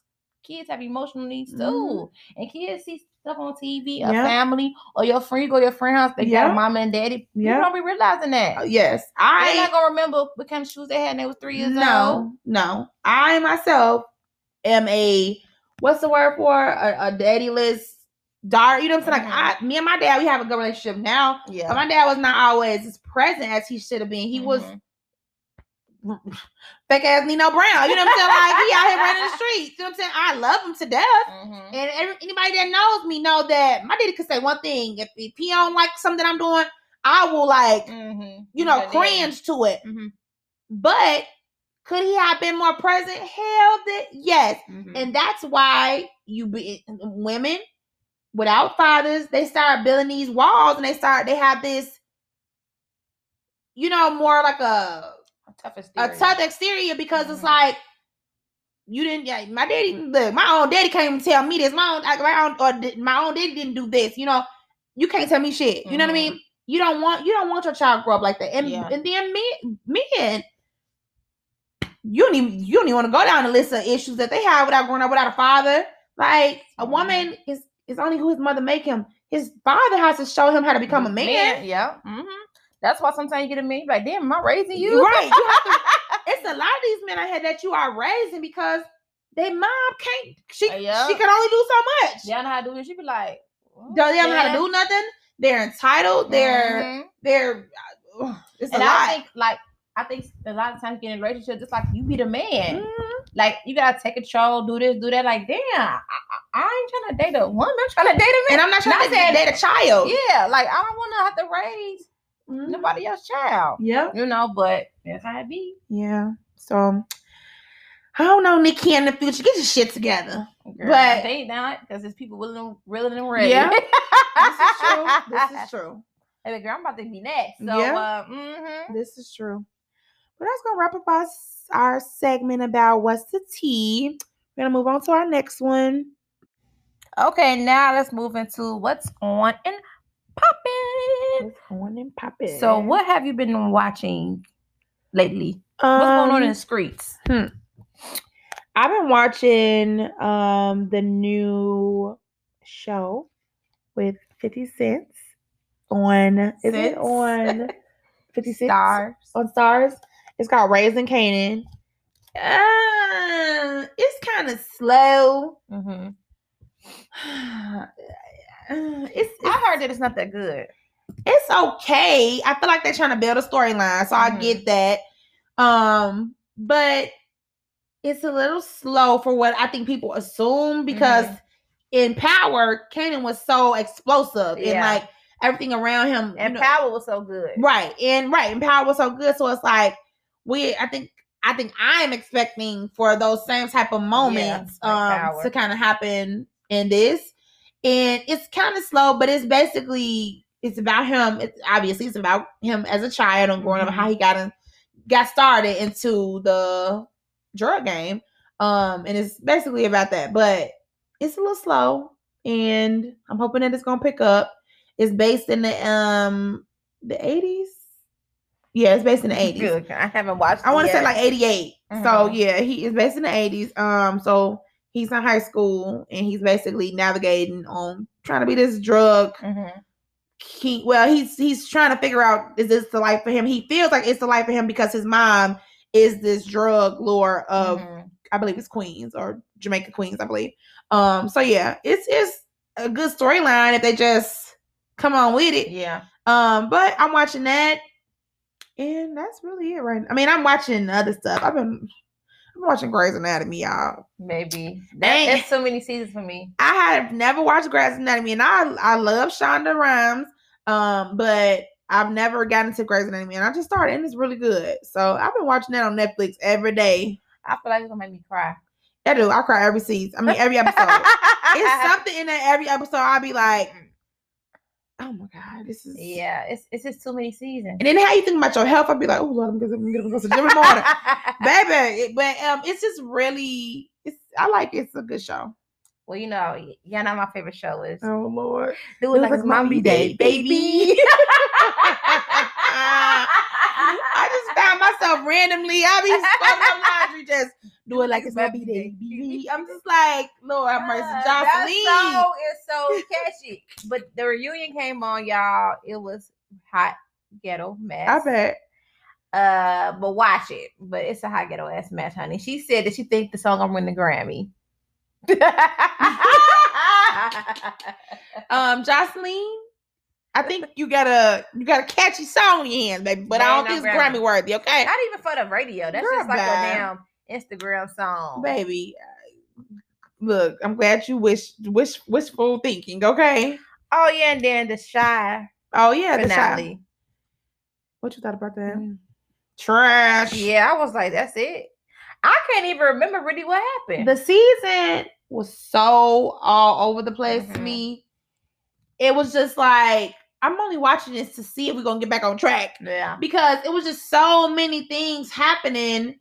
kids have emotional needs too, Mhm. and kids see stuff on TV, Yeah. a family or your friend, you go to your friend's house, they Yeah. got a mama and daddy. Yeah. People don't be realizing that. Uh, yes They're i not gonna remember what kind of shoes they had when they was three years old. no, no. I myself am a what's the word for a, a daddyless daughter. You know what I'm saying? Like I, me and my dad, we have a good relationship now. Yeah. But my dad was not always as present as he should have been. He was Mhm. Fake ass Nino Brown. You know what I'm saying? Like he out here running the streets. You know what I'm saying? I love him to death. Mhm. And every, anybody that knows me know that my daddy could say one thing. If, if he don't like something I'm doing, I will like Mhm. you know Yeah, yeah. cringe to it. Mhm. But could he have been more present? Hell, that yes. Mhm. And that's why you be women without fathers, they start building these walls and they start they have this, you know, more like a a tough a exterior. tough exterior because it's Mhm. like you didn't. Yeah, my daddy, look, my own daddy can't even tell me this. My own, like, my own, or my own daddy didn't do this. You know, you can't tell me shit. You know what I mean? You don't want you don't want your child to grow up like that. And Yeah. and then men, men, you don't even you don't even want to go down the list of issues that they have without growing up without a father. Like a Mhm. woman is is only who his mother make him. His father has to show him how to become a man. yeah. hmm That's why sometimes you get a man, like, damn, am I raising you? Right. You have to, it's a lot of these men I had that you are raising because they mom can't. She Uh, yeah. she can only do so much. They don't know how to do it. She be like, Don't they don't know how to do nothing. They're entitled. They're Mhm. they're. uh, It's And a I lot. think, like, I think a lot of times getting in a relationship, just like you be the man. Mhm. Like, you gotta take control, do this, do that. Like, damn, I, I, I ain't trying to date a woman. I'm trying to date a man. And I'm not trying Not to date a child. Yeah, like, I don't want to have to raise Mhm. nobody else's child. Yeah. You know, but that's how it be. Yeah. So I don't know, Nikki in the future. Get your shit together. Girl, But- they not because there's people willing, willing and ready. Yeah. This is true. This is true. Hey, girl, I'm about to be next. So, Yeah. uh, mhm. This is true. But that's gonna wrap up our, our segment about what's the tea. We're gonna move on to our next one. okay, now let's move into what's on and popping. What's going and popping? So, what have you been watching lately? What's going on in the streets? I've been watching um the new show with 50 Cents on is it on 50 Cents Starz. on stars? It's called Raising Kanan. Uh, it's kind of slow. hmm it's, it's I heard that it's not that good. it's okay. I feel like they're trying to build a storyline, so I Mhm. get that. Um, but it's a little slow for what I think people assume because Mhm. in Power, Kanan was so explosive and like everything around him. you And know- Power was so good. right and right, and Power was so good. So it's like we. I think. I think I'm expecting for those same type of moments like um to kind of happen in this. And it's kind of slow, but it's basically it's about him. It's obviously it's about him as a child and growing up, Mhm. how he got in, got started into the drug game. Um, and it's basically about that. But it's a little slow, and I'm hoping that it's gonna pick up. It's based in the um the 80s. Yeah, it's based in the 80s. Good. I haven't watched. I want to say like 88. So Mhm. yeah, he is based in the 80s. Um, so he's in high school and he's basically navigating on trying to be this drug Mm-hmm. king. Well, he's he's trying to figure out is this the life for him? He feels like it's the life for him because his mom is this drug lord of Mm-hmm. I believe it's Queens or Jamaica Queens, I believe. Um, so yeah, it's it's a good storyline if they just come on with it. Yeah. Um, but I'm watching that, and that's really it, right? Now. I mean, I'm watching other stuff. I've been, I'm watching Grey's Anatomy, y'all. Maybe. That, that's so many seasons for me. I have never watched Grey's Anatomy, and I I love Shonda Rhimes, um, but I've never gotten into Grey's Anatomy, and I just started, and it's really good. So I've been watching that on Netflix every day. I feel like it's gonna make me cry. I do. I cry every season. I mean, every episode. it's something in that every episode. I'll be like, oh my god, this is Yeah, it's it's just too many seasons. And then how you think about your health? I'd be like, oh Lord, I'm gonna, I'm gonna go to the gym in the morning. baby. but um, it's just really, it's I like it. it's a good show. well, you know, y- you know, my favorite show is Oh Lord, Do It Like It's Mommy Day, baby. I just found myself randomly. I be up laundry, just do it like it's my b day, baby. I'm just like, Lord have mercy, Joseline. That song is so catchy. But the reunion came on, y'all. It was hot ghetto mess. I bet. Uh, but watch it. But it's a hot ghetto ass mess, honey. She said that she thinks the song gonna win the Grammy. Um, Joseline, I think you got a you got a catchy song in your hands, baby. But I don't think it's Grammy Grammy. worthy. Okay, Not even for the radio. That's Girl, just like bye. a damn Instagram song. baby. uh, Look, I'm glad you wish wish wishful thinking. Okay. Oh yeah, and then the Chi Oh yeah, the Chi. What you thought about that? Mm. Trash. Yeah, I was like, that's it. I can't even remember really what happened. The season was so all over the place to Mhm. me. It was just like I'm only watching this to see if we're gonna get back on track yeah, because it was just so many things happening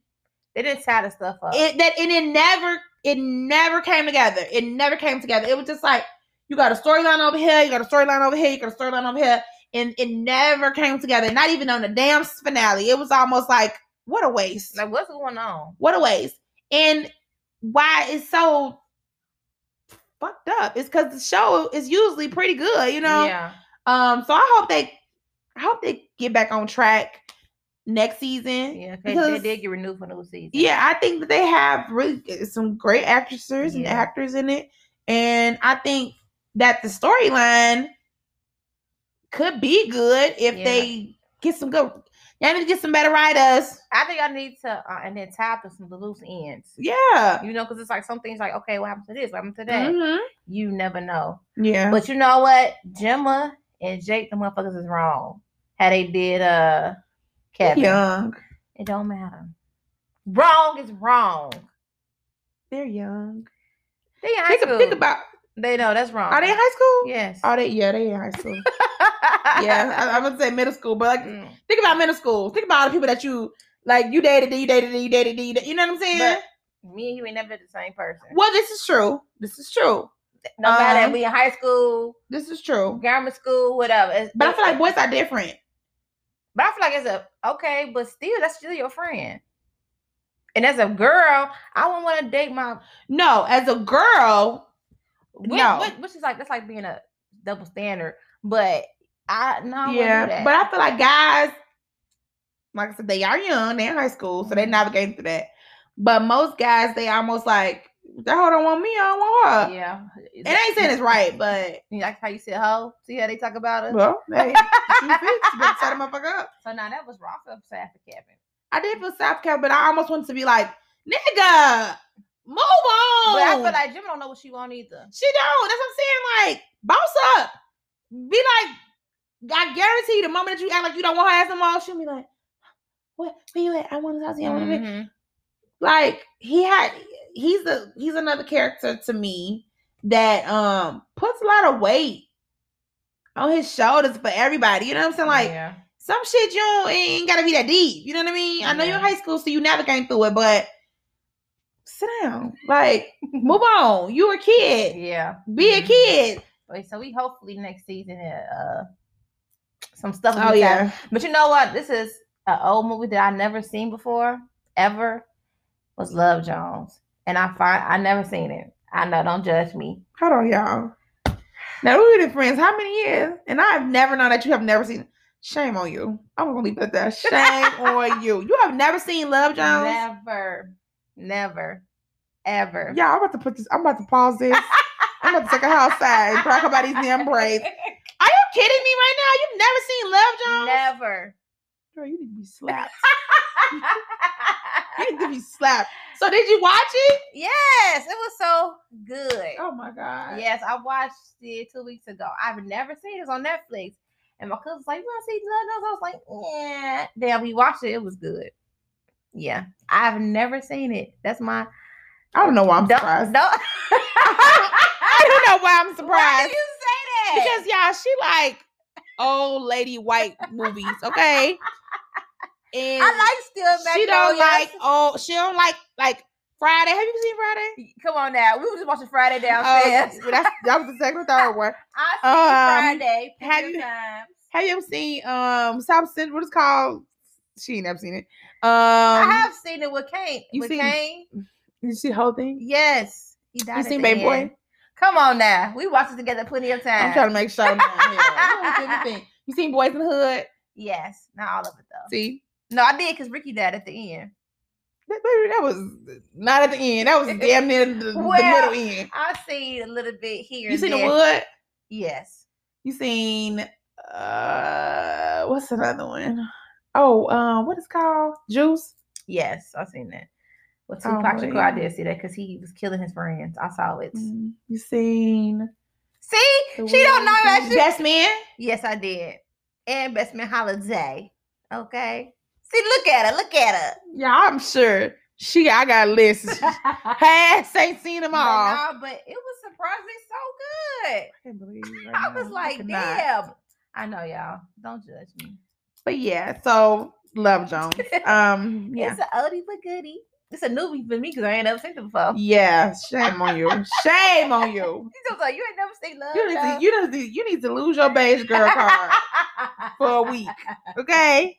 they didn't tie the stuff up. it that and it never it never came together. It never came together. It was just like you got a storyline over here, you got a storyline over here, you got a storyline over here, and it never came together. Not even on the damn finale. It was almost like what a waste. like, what's going on? What a waste. And why it's so fucked up is because the show is usually pretty good, you know. Yeah, Um, so I hope they I hope they get back on track next season. yeah, 'cause they did get renewed for new season. Yeah, I think that they have really uh, some great actresses and actors in it. And I think that the storyline could be good if Yeah. they get some good y'all need to get some better writers. I think I need to, uh, and then tie up some of the loose ends. Yeah. You know, because it's like some things like, okay, what happened to this? What happened to that? Mhm. You never know. Yeah. But you know what? Jemma and Jake, the motherfuckers is wrong. How they did uh Kevin. Young. It don't matter. Wrong is wrong. They're young. They in high Think, school. think about. they know that's wrong. Are they in high school? Yes. Oh, they yeah, they in high school. yeah, I, I would say middle school, but like, Mm. think about middle school. Think about all the people that you like. You dated, you dated, you dated, you dated. You know what I'm saying? But me and you ain't never the same person. well, this is true. This is true. No matter Um, if we in high school, This is true. grammar school, whatever. It's- But I feel like boys are different. But I feel like it's a okay, but still, that's still your friend. And as a girl, I wouldn't want to date my No, as a girl, which, No. which, which is like that's like being a double standard. But I no, I wouldn't do yeah. But I feel like guys, like I said, they are young. They're in high school, so they Mhm. navigating through that. But most guys, they almost like that hoe don't want me, I don't want her. yeah, It ain't saying it's right, but You like how you said hoe? See how they talk about us? well, hey, you fix, you better set them motherfucker up. so now that was wrong for for Kevin. I did feel South Carolina, but I almost wanted to be like, nigga, move on. But I feel like Jim don't know what she want either. she don't. That's what I'm saying. Like, boss up. Be like, I guarantee you, the moment that you act like you don't want her ass no more, she'll be like, what? Where you at? I want to talk to you. I want to be. Mm-hmm. Like, he had, he's a, he's another character to me that um puts a lot of weight on his shoulders for everybody. You know what I'm saying? Like, yeah. some shit you ain't gotta be that deep. You know what I mean? I know you're in high school, so you navigating through it, but sit down. Like, move on. You a kid. yeah, Be a Mhm. kid. Wait, so we hopefully next season uh some stuff. Oh yeah. But you know what? This is an old movie that I never seen before, ever. Was Love Jones, and I find I never seen it. I know, don't judge me. Hold on, y'all. Now we've been friends how many years? And I've never known that you have never seen. Shame on you. I'm gonna leave it at that. Shame on you. You have never seen Love Jones. Never, never, ever. Yeah, I'm about to put this. I'm about to pause this. I'm about to take her outside and talk about these damn braids. Are you kidding me right now? You've never seen Love Jones? Never. Girl, you need to be slapped. You need to be slapped. So did you watch it? yes, it was so good. Oh my god. Yes, I watched it two weeks ago. I've never seen it. On Netflix. And my cousin's like, You want to see Jones? I was like, Yeah. Then we watched it. It was good. Yeah. I've never seen it. That's my I don't know why I'm don't, surprised. don't. I don't know why I'm surprised. Why did you say that? Because y'all, she like old lady white movies, okay? And I like Still she don't like oh she don't like like Friday. Have you seen Friday? Come on now. We were just watching Friday Oh, downstairs. that's, that was the second or third one. I see Um, Friday. have you- times. Have you ever seen um South Central? What it's called? She ain't never seen it. Um, I have seen it with Kane. you with seen- Kane. You see the whole thing? Yes. He died You seen Baby Boy? Come on now. We watched it together plenty of times. I'm trying to make sure. Now. Yeah. What you seen Boyz n the Hood? Yes. Not all of it though. See, No, I did because Ricky died at the end. that, baby, that was not at the end. That was damn near the, the middle end. I seen a little bit here. You seen the there. Wood? Yes. You seen uh what's another one? Oh, um, what is it called? Juice. Yes, I've seen that. Oh, Tupac Shakur, I did see that because he was killing his friends. I saw it. Mm, You seen See, she don't know that shit. Best Man? Yes, I did. And Best Man Holiday. Okay. See, look at her. Look at her. Yeah, I'm sure. She I got a list. Her ass ain't seen them all. nah, but it was surprisingly so good. I can't believe right I now. was like, cannot. damn. I know y'all. Don't judge me. But yeah, so Love Jones. Um, yeah. It's an oldie but goodie. It's a newbie for me because I ain't never seen it before. Yeah, shame on you. Shame on you. You just like you ain't never seen Love. You need to you need to, you need to lose your beige girl card for a week. Okay.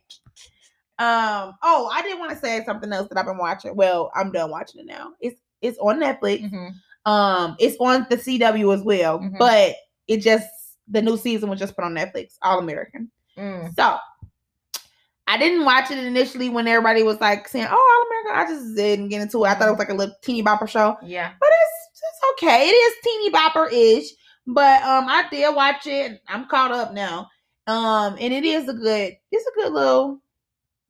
Um, oh, I did want to say something else that I've been watching. Well, I'm done watching it now. It's it's on Netflix. Mhm. Um, it's on the CW as well, Mhm. but it just the new season was just put on Netflix, All American. Mm. So I didn't watch it initially when everybody was like saying, "Oh, All American." I just didn't get into it. I thought it was like a little teeny bopper show, Yeah. but it's it's okay. It is teeny bopper ish, but um, I did watch it. I'm caught up now. Um, and it is a good, it's a good little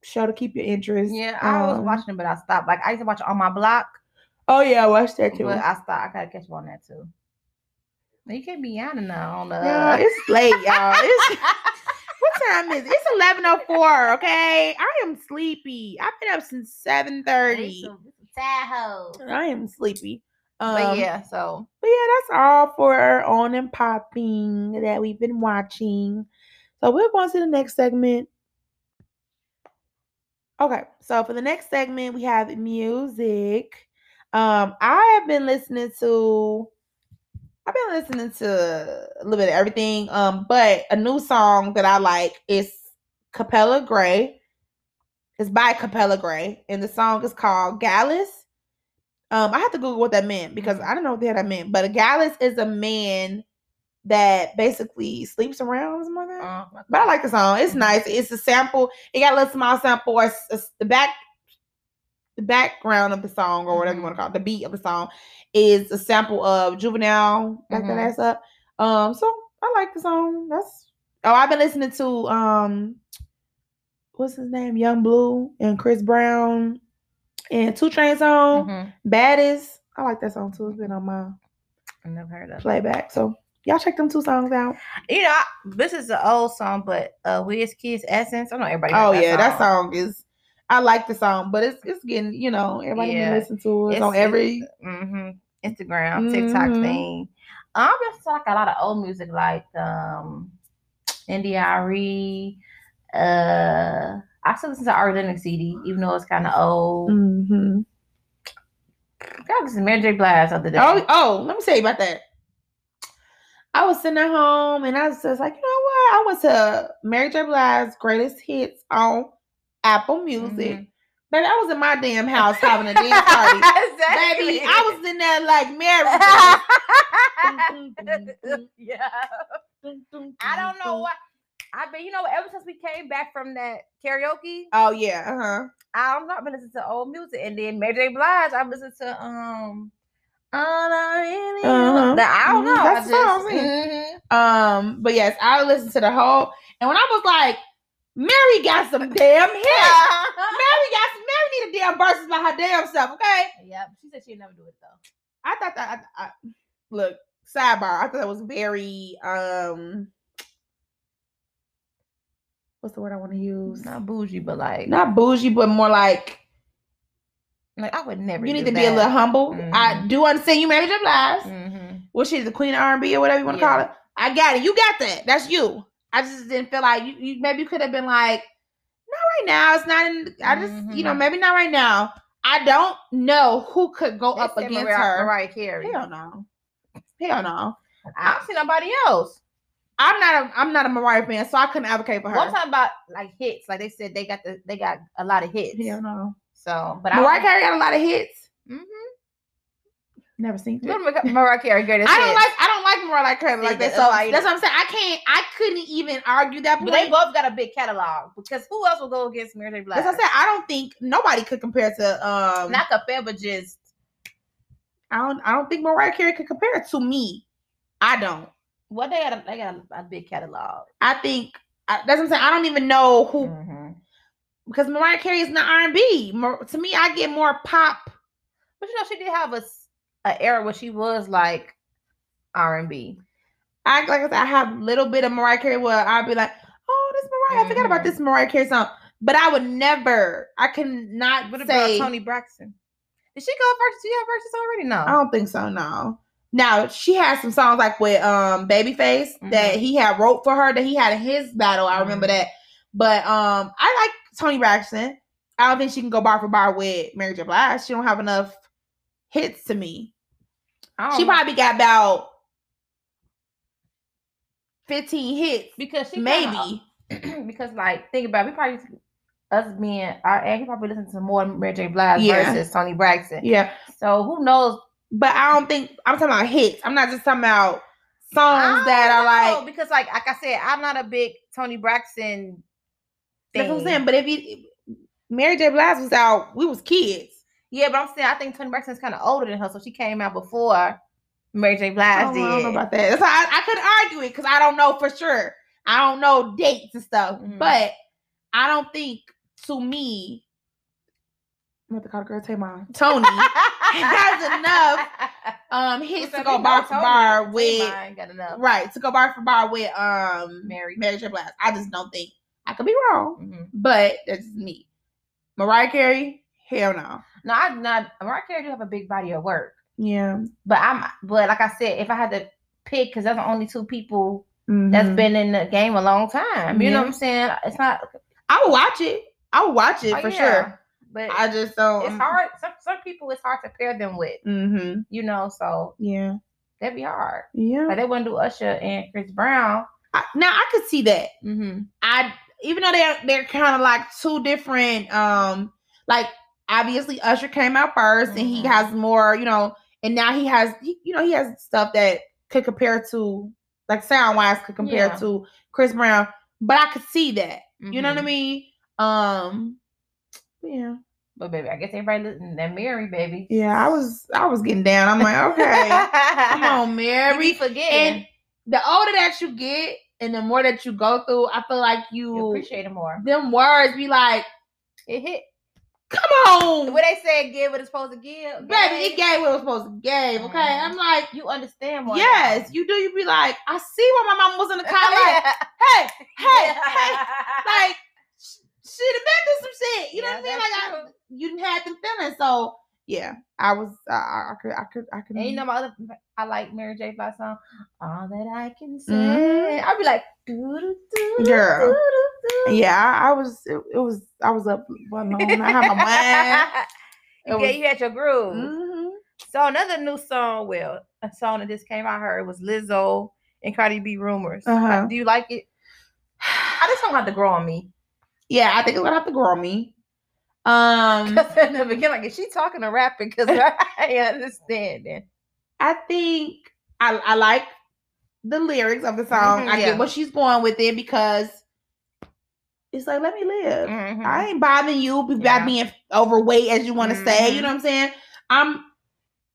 show to keep your interest. Yeah. I was Um, watching it, but I stopped. Like I used to watch it on my block, Oh yeah, I watched that too. but I stopped. I gotta catch up on that too. You can't be on now on the. Yeah, it's late, y'all. It's what time is it? It's eleven oh four. Okay, I am sleepy. I've been up since seven It's thirty. some- it's some Tahoe. I am sleepy. Um, but yeah, so But yeah, that's all for on and popping that we've been watching. So we're going to the next segment. Okay, so for the next segment, we have music. Um, I have been listening to I've been listening to a little bit of everything. Um, but a new song that I like is Capella Grey. It's by Capella Grey, and the song is called Gyalis. Um, I have to Google what that meant because I don't know what the hell that meant. But a gallus is a man that basically sleeps around or something like that. uh, But I like the song. It's Mhm. nice. It's a sample. It got a little small sample. Or s- s- the back, the background of the song, or whatever you Mhm. want to call it, the beat of the song, is a sample of Juvenile. Back that Mhm. ass up. Um, so I like the song. That's oh, I've been listening to um, what's his name, Yung Bleu and Chris Brown, and 2 Chainz song, mhm. Baddest. I like that song too. It's been on my I never heard of. it. playback. So y'all check them two songs out. You know, I- this is an old song, but uh, Wizkid's Essence. I know everybody. Oh heard yeah, that song is. I like the song, but it's it's getting you know everybody Yeah. been listening to it It's- on every. hmm Instagram, TikTok Mhm. thing. I'm just like a lot of old music, like um, NDRE. Uh, I still listen to Lennox CD, even though it's kind of old. hmm God, this is Mary J. Blige the other day. Oh oh, let me tell you about that. I was sitting at home and I was just like, you know what? I went to Mary J. Blige's greatest hits on Apple Music. Mhm. Baby, I was in my damn house having a dance party. exactly. Baby, I was in there like Mary. yeah. I don't know what. I've been, you know, ever since we came back from that karaoke, Oh yeah, uh huh. I'm not been listening to old music, and then Mary J. Blige, I've listened to um, all I really Uh-huh. I don't Mhm, know. that's I the song I'm just, mhm. Um, but yes, I listened to the whole, and when I was like, Mary got some damn hits. Mary got some. Mary need a damn Verzuz by her damn self. Okay. yeah, she said she'd never do it though. I thought that. I, I, look, sidebar. I thought that was very um. What's the word I want to use? Not bougie, but like, Not bougie, but more like like I would never. you need to be a little humble. I Mhm. do understand you, Mary J. Blige. Mhm. Well, she's the queen of R and B or whatever you want to Yeah. call it. I got it. You got that. That's you. I just didn't feel like you. you maybe you could have been like, not right now. It's not in. I just, mm-hmm. you know, maybe not right now. I don't know who could go They up against Mariah, her. Mariah Carey. Hell no. Hell no. I don't see nobody else. I'm not a I'm not a Mariah fan, so I couldn't advocate for her. One talking about like hits, like they said they got the they got a lot of hits. Hell no. So, but Mariah I Carey got a lot of hits. Never seen it. Mariah Carey greatest I don't hits. like I don't like Mariah Carey like that. that's So why that's what I'm saying. I can't I couldn't even argue that point. But they both got a big catalog because who else will go against Mary J. Blige? As I said, I don't think nobody could compare to um not compare, but just I don't I don't think Mariah Carey could compare to me. I don't. what they got. A, they got a, a big catalog. I think I, that's what I'm saying. I don't even know who Mhm. because Mariah Carey is not R and B. To me, I get more pop. But you know, she did have a s- a era where she was like R and B. I like I said, I have a little bit of Mariah Carey where I'd be like, oh, this Mariah. I forgot about this Mariah Carey song. But I would never. I cannot What say. about Toni Braxton? Did she go first? Do you have verses already? No. I don't think so. No. Now she has some songs like with um Babyface that Mhm. he had wrote for her that he had in his battle. I remember Mhm. that. But um I like Toni Braxton. I don't think she can go bar for bar with Mary J. Blige. She don't have enough hits to me. Don't She know. probably got about 15 hits. because she Maybe. kinda- because like think about it, we probably us being our and probably listen to more Mary J. Blige Yeah. versus Toni Braxton. Yeah. So who knows? But I don't think I'm talking about hits. I'm not just talking about songs that are know, like because like like I said, I'm not a big Toni Braxton. that's what I'm thing. saying. But if you Mary J. Blige was out, we was kids. Yeah, but I'm saying I think Toni Braxton's kind of older than her, so she came out before Mary J. Blige I don't, did. I don't know about that. That's why I, I couldn't argue it because I don't know for sure. I don't know dates and stuff, Mhm. but I don't think to me, I'm about to call the girl Tamar. Toni has enough um hits to go bar for bar with ain't got enough. right to go bar for bar with um Mary. Mary J. Blige. I just don't think I could be wrong, Mhm. but that's me. Mariah Carey Hell no. No, I not Mariah Carey do have a big body of work. Yeah. But I'm but like I said, if I had to pick, because that's the only two people Mhm. that's been in the game a long time. You know what I'm saying? It's not I'll watch it. I'll watch it oh, for yeah. sure. But I just don't. it's hard. Some some people it's hard to pair them with. Mm-hmm. You know, so Yeah. that'd be hard. Yeah. Like they wouldn't do Usher and Chris Brown. I, now I could see that. Mm-hmm. I even though they're they're kind of like two different. Um, like obviously Usher came out 1st and he Mhm. has more. You know, and now he has you know he has stuff that could compare to like sound wise could compare Yeah. to Chris Brown. But I could see that. You know what I Mhm. mean? Um. Yeah. But baby, I guess everybody listening that Mary, baby. Yeah. I was I was getting down. I'm like, okay, come on, Mary. be forgetting. And the older that you get and the more that you go through, I feel like you you appreciate it more. them words be like, It hit. Come on, When they said give what it's supposed to give, baby, it gave what it was supposed to give. Okay, Mhm. I'm like, You understand more. yes, you do. You be like, I see why my mom was in the car. Like, hey, hey, hey, like she'd have been through some shit. You know Yeah, what I mean? Like, I, you didn't have them feelings. So yeah, I was. I, I could. I could. I could. And you know my other, I like Mary J. Blige song. All that I can say, Mhm. I'll be like, doo doo Girl. Yeah, I, I was. It, it was. I was up one. I had my mind. you, It was- you had your groove. Mhm. So another new song, well, a song that just came out. I heard was Lizzo and Cardi B "Rumors." Uh-huh. Do you like it? I just don't have to grow on me. Yeah, I think it's gonna have to grow on me. Um, Because in the beginning, like, is she talking or rapping? Because I understand. I think I, I like the lyrics of the song. Mhm, I yeah. get what she's going with it because it's like let me live. Mhm. I ain't bothering you be- Yeah. about being overweight as you want to say. You know what I'm saying? I'm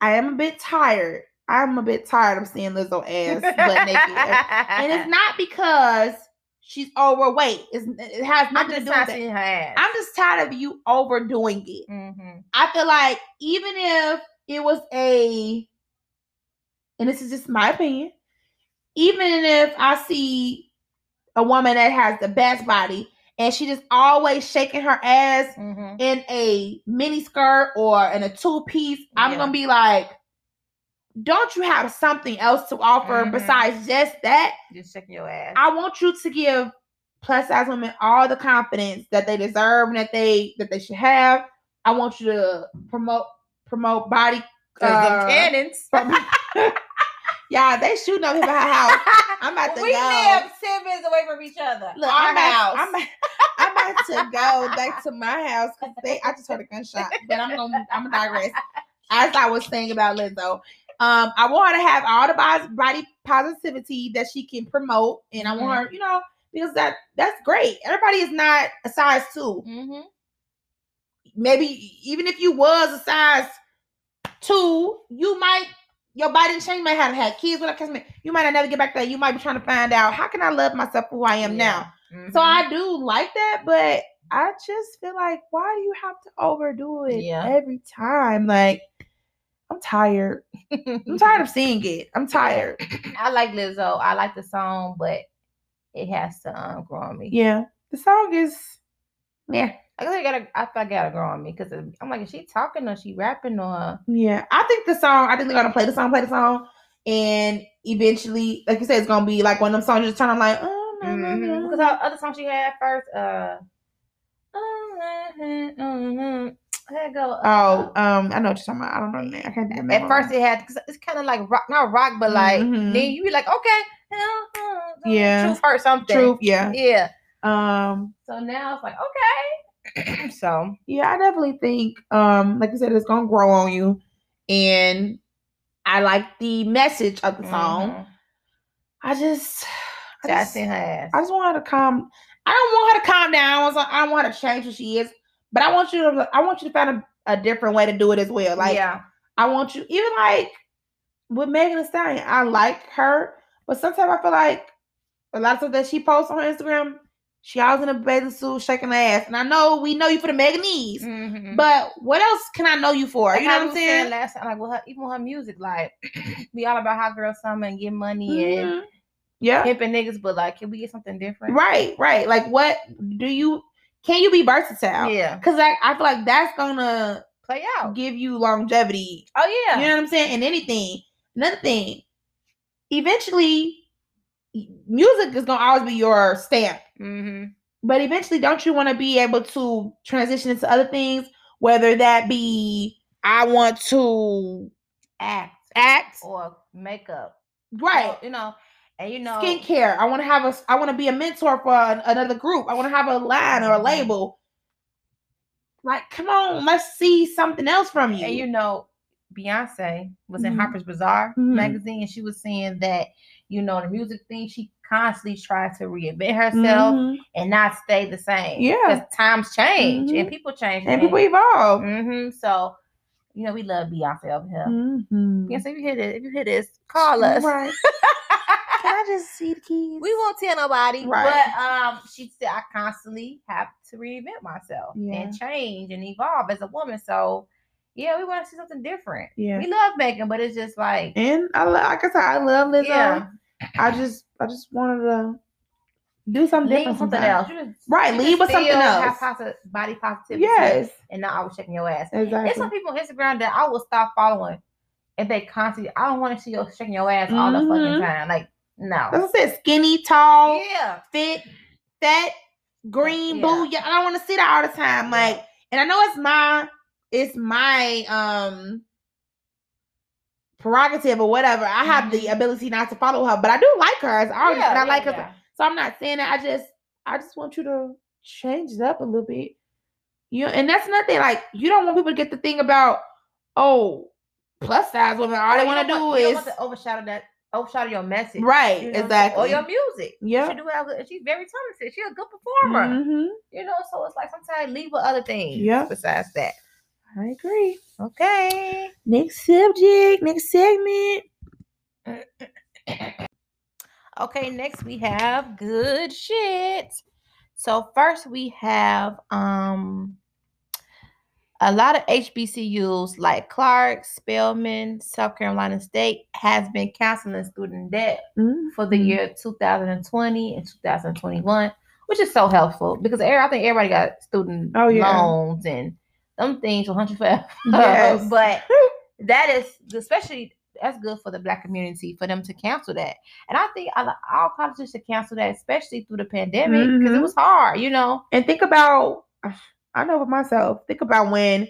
I am a bit tired. I'm a bit tired of seeing Lizzo ass butt naked. And it's not because she's overweight. It's, it has I'm nothing to do with that. her ass. I'm just tired of you overdoing it. Mhm. I feel like even if it was a, and this is just my opinion, even if I see a woman that has the best body and she just always shaking her ass Mhm. in a mini skirt or in a two piece, I'm gonna be like, don't you have something else to offer Mhm. besides just that? Just shaking your ass. I want you to give plus size women all the confidence that they deserve and that they that they should have. I want you to promote promote body uh, cannons. yeah, they shooting up her house. I'm about to we go. live ten minutes away from each other. Look, Our I'm about, house. I'm, about- I'm about to go back to my house because they. I just heard a gunshot, but I'm gonna I'm gonna digress. As I was saying about Lizzo, um, I want her to have all the body, positivity that she can promote, and I Mm-hmm. want her, you know, because that that's great. Everybody is not a size two. Mhm. Maybe even if you was a size two, you might your body change. Might have had kids with a You might not never get back there. You might be trying to find out how can I love myself who I am now. Yeah. So. I do like that, but I just feel like why do you have to overdo it Yeah. every time? Like I'm tired. I'm tired of seeing it. I'm tired. I like Lizzo. I like the song, but it has to um, grow on me. Yeah. The song is yeah. I guess I gotta. I I gotta grow on me because I'm like, is she talking or she rapping or? Yeah. I think the song, I think they're gonna play the song, play the song, and eventually, like you said, it's gonna be like one of them songs you just turn on like, oh no, no, no. Because her other song she had first, uh, there go. Oh, um, I know what you're talking about. I don't know. I can't remember. At first, it had cause it's kind of like rock, not rock, but like Mhm. then you be like, okay, Yeah. truth hurt something. Truth, yeah. yeah. Um, So now it's like okay. so yeah, I definitely think, um, like I said, it's gonna grow on you, and I like the message of the song. mhm. I just, I just, seen her ass. I just want her to calm. I don't want her to calm down. I want, I don't want her to change who she is, but I want you to, I want you to find a, a different way to do it as well. Like, yeah, I want you, even like with Megan Thee Stallion, I like her, but sometimes I feel like a lot of stuff that she posts on Instagram, she always in a bathing suit shaking her ass. And I know we know you for the Meganese, Mhm. but what else can I know you for? Like You know what I'm saying? Last time, like with her, even with her music, like be all about hot girl summer and get money and Mhm. Yeah. pimping niggas, but like, can we get something different? Right, right. Like what do you can you be versatile? Yeah. Because like I feel like that's gonna Play out. give you longevity. Oh yeah. You know what I'm saying? And anything. Another thing, eventually, music is gonna always be your stamp. Mm-hmm. But eventually, don't you want to be able to transition into other things? Whether that be I want to Act act, or makeup. right? You know, and you know skincare. I want to have a. I want to be a mentor for an- another group. I want to have a line or a label. Like, come on, let's see something else from you. And you know, Beyonce was in Mhm. Harper's Bazaar Mhm. magazine, and she was saying that you know the music thing. She constantly tries to reinvent herself Mhm. and not stay the same. Yeah. because times change Mhm. and people change, and people evolve. hmm So, you know, we love Beyonce over here. Mhm. Beyonce, if you hear this, if you hear this, call us. Right. Can I just see the keys? we won't tell nobody. Right. But um, she said I constantly have to reinvent myself Yeah. and change and evolve as a woman. So yeah, we want to see something different. Yeah. We love making, but it's just like And I, like I said, I love Lizzo. yeah, I just, I just wanted to do something leave different. something else. Just- Right, leave with something else. Have positive body positivity. Yes, and not always checking your ass. exactly. There's some people on Instagram that I will stop following if they constantly. I don't want to see you shaking your ass all the fucking mm-hmm. time. Like no. That's what I said. Skinny, tall, Yeah. fit, fat, green, Yeah. boo. Yeah, I don't want to see that all the time. Like, and I know it's my, it's my um prerogative or whatever. I have the Mhm. ability not to follow her, but I do like her as an artist, Yeah, and I yeah, like her. yeah. So I'm not saying that. I just, I just want you to change it up a little bit. You know, and that's nothing. Like, you don't want people to get the thing about, oh, plus size women. All they want to do want- you don't is want to overshadow that, overshadow your message. right, you know, exactly. Or your music. Yeah. She do have she's very talented. She's a good performer. Mhm. You know, so it's like sometimes leave with other things. Yeah. Besides that. I agree. Okay. Next subject, next segment. Okay, next we have good shit. So first we have um a lot of HBCUs like Clark, Spelman, South Carolina State has been canceling student debt for the Mhm. year 2020 and 2021, which is so helpful because I think everybody got student Oh, yeah. loans and them things will hunt you forever. Yes. but that is especially that's good for the black community for them to cancel that. And I think all all colleges should cancel that, especially through the pandemic because it Mhm. was hard, you know. And think about, I know for myself, think about when,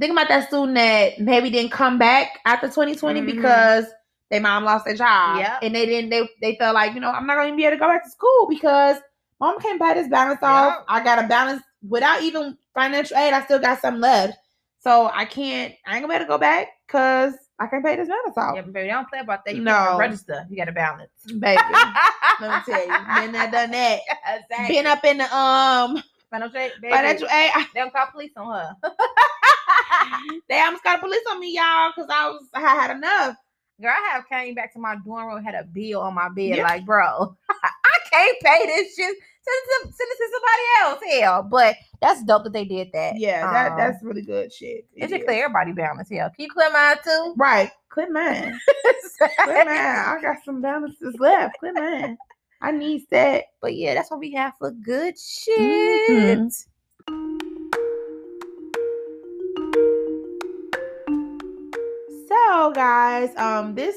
think about that student that maybe didn't come back after 2020 Mhm. because their mom lost their job. Yep. And they didn't, they, they felt like, you know, I'm not going to be able to go back to school because mom can't buy this balance off. Yep. I got a balance without even financial aid. I still got some left. So I can't, I ain't to be able to go back because I can't pay this balance off. Yeah, baby, don't play about that. You No. register. You got to balance. Baby, let me tell you, been there, done that. exactly. Been up in the um Financial aid, baby. financial aid. They don't call police on her. They almost got police on me, y'all, because I was I had enough. Girl, I have came back to my dorm room, had a bill on my bed. Yeah. Like, bro, I can't pay this shit. Send it to, send it to somebody else. Hell, but that's dope that they did that. Yeah, that Um, that's really good shit. it It should is. clear everybody balance. Hell, can you clear mine too? Right. Quit mine. Quit mine. I got some balances left. Quit mine. I need that. but yeah, that's what we have for good shit. Mhm. So guys, um, this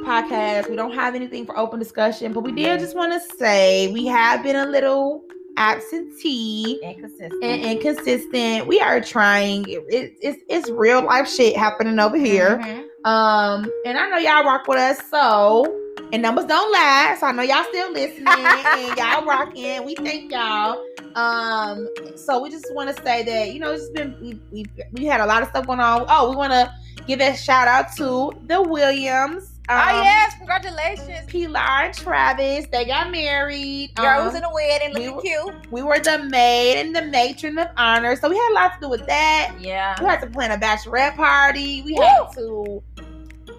podcast, we don't have anything for open discussion, but we did just want to say we have been a little absentee Inconsistent. and inconsistent. We are trying. It, it- it's it's real life shit happening over here. Mhm. Um, and I know y'all rock with us, so and numbers don't lie. So I know y'all still listening and y'all rocking. We thank y'all. Um, so we just want to say that you know it's been we we we had a lot of stuff going on. Oh, we want to give a shout out to the Williams. oh um, yes, congratulations. Pilar and Travis. They got married. Girl Um, was in the wedding, we looking were- cute. we were the maid and the matron of honor, so we had a lot to do with that. Yeah. We had to plan a bachelorette party. We had to,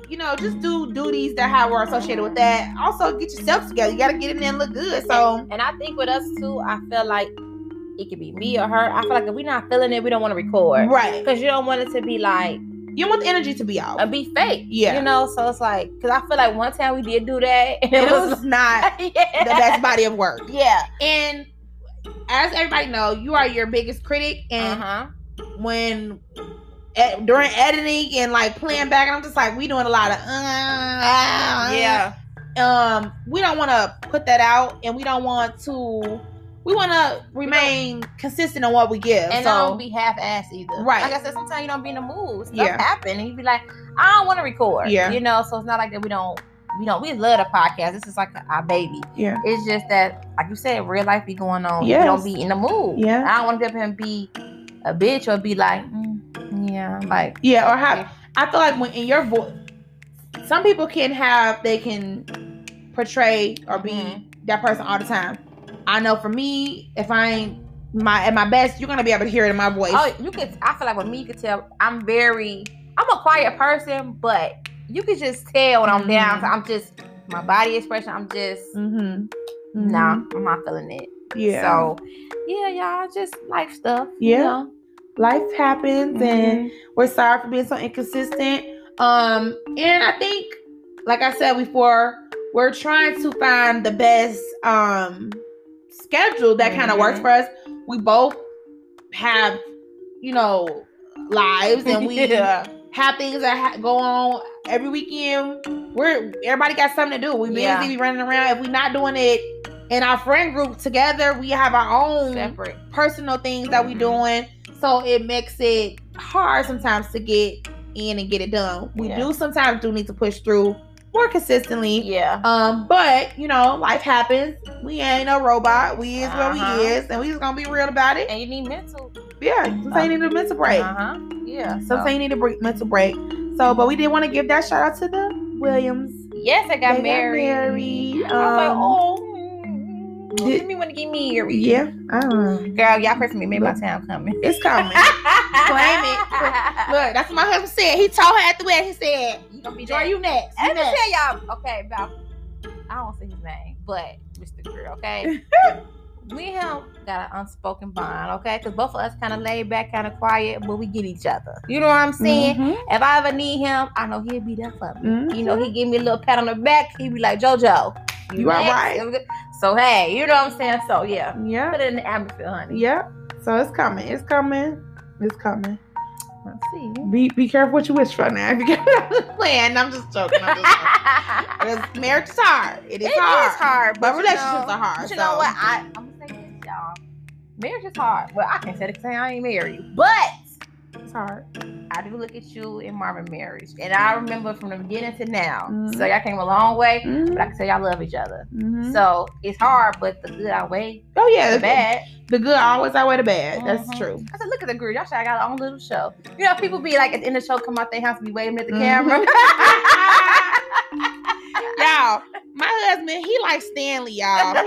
you know, just do duties that have were associated with that. Also, get yourself together. You gotta get in there and look good. So And I think with us too, I feel like it could be me or her. I feel like if we're not feeling it, we don't want to record. right, Because you don't want it to be like you want the energy to be out and be fake. Yeah. You know, so it's like because I feel like one time we did do that and and it was not yeah. the best body of work. Yeah. And as everybody know, you are your biggest critic, and Uh-huh. when ed- during editing and like playing back, I'm just like, we doing a lot of uh, Yeah. um we don't want to put that out and we don't want to we want to remain consistent on what we give And so don't be half ass either. Right. Like I said, sometimes you don't be in the mood. Stuff Yeah. happen and you be like, I don't want to record. Yeah. You know, so it's not like that we don't we don't we love the podcast. This is like our baby. yeah It's just that, like you said, real life be going on. Yeah. Don't be in the mood. Yeah. I don't want to get up and be a bitch or be like, mm, yeah, like yeah or have i feel like when in your voice some people can have they can portray or be Mhm. that person all the time i know for me if i ain't my at my best you're gonna be able to hear it in my voice Oh, you could. I feel like with me, you could tell I'm very. I'm a quiet person, but you could just tell when I'm down. Mhm. I'm just my body expression. I'm just mm-hmm. nah. I'm not feeling it. yeah So yeah, y'all just life stuff. you Yeah. know. life happens and Mhm. we're sorry for being so inconsistent. Um, and I think, like I said before, we're trying to find the best um schedule that kind of works Mhm. for us. We both have, you know, lives and we yeah. have things that ha- go on every weekend. We're everybody got something to do. We busy, Yeah. we running around. If we're not doing it in our friend group together, we have our own separate. personal things that we Mhm. doing. So it makes it hard sometimes to get in and get it done. We Yeah. do sometimes do need to push through more consistently. Yeah. Um, but you know, life happens. We ain't no robot. We is what Uh-huh. we is, and we just gonna be real about it. And you need mental. Yeah, sometimes you need a mental break. Uh huh. Yeah. so- Sometimes you need a break, mental break. So, but we did want to give that shout out to the Williams. Yes, I got They got married. married, I was like, um, oh, did- me want to get married. Yeah, know. Girl, y'all pray for me. Maybe my time coming. It's coming. Claim it. Look, that's what my husband said. He told her at the wedding. He said, gonna be "Joy, you next. You Let me next." tell y'all, okay, about I don't say his name, but Mr. Greer, okay? we him got an unspoken bond, okay? Because both of us kind of laid back, kind of quiet, but we get each other. You know what I'm saying? Mhm. If I ever need him, I know he'll be there for me. Mhm. You know, he give me a little pat on the back. He be like, JoJo, You all next?" right. So hey, you know what I'm saying? So yeah, Yeah. put it in the atmosphere, honey. Yeah. So it's coming. It's coming. It's coming. Let's see. Be be careful what you wish for now. If you I'm just playing. I'm just joking. I'm just joking. Because marriage is hard. It is It hard. is hard, But you relationships know- are hard, But you so- know what? I, I'm gonna say this, y'all. Marriage is hard. Well, I can't say it because I ain't married, but It's hard. I do look at you in Marvin marriage, and I remember from the beginning to now. Mhm. So y'all came a long way, Mhm. but I can tell y'all love each other. Mhm. So it's hard, but the good outweigh oh yeah, the bad. The good always outweigh the bad. That's Mhm. true. I said, look at the girl. Y'all should have got our own little show. You know, people be like at the end of the show, come out their house, be waving at the camera. y'all, my husband, he likes Stanley, y'all.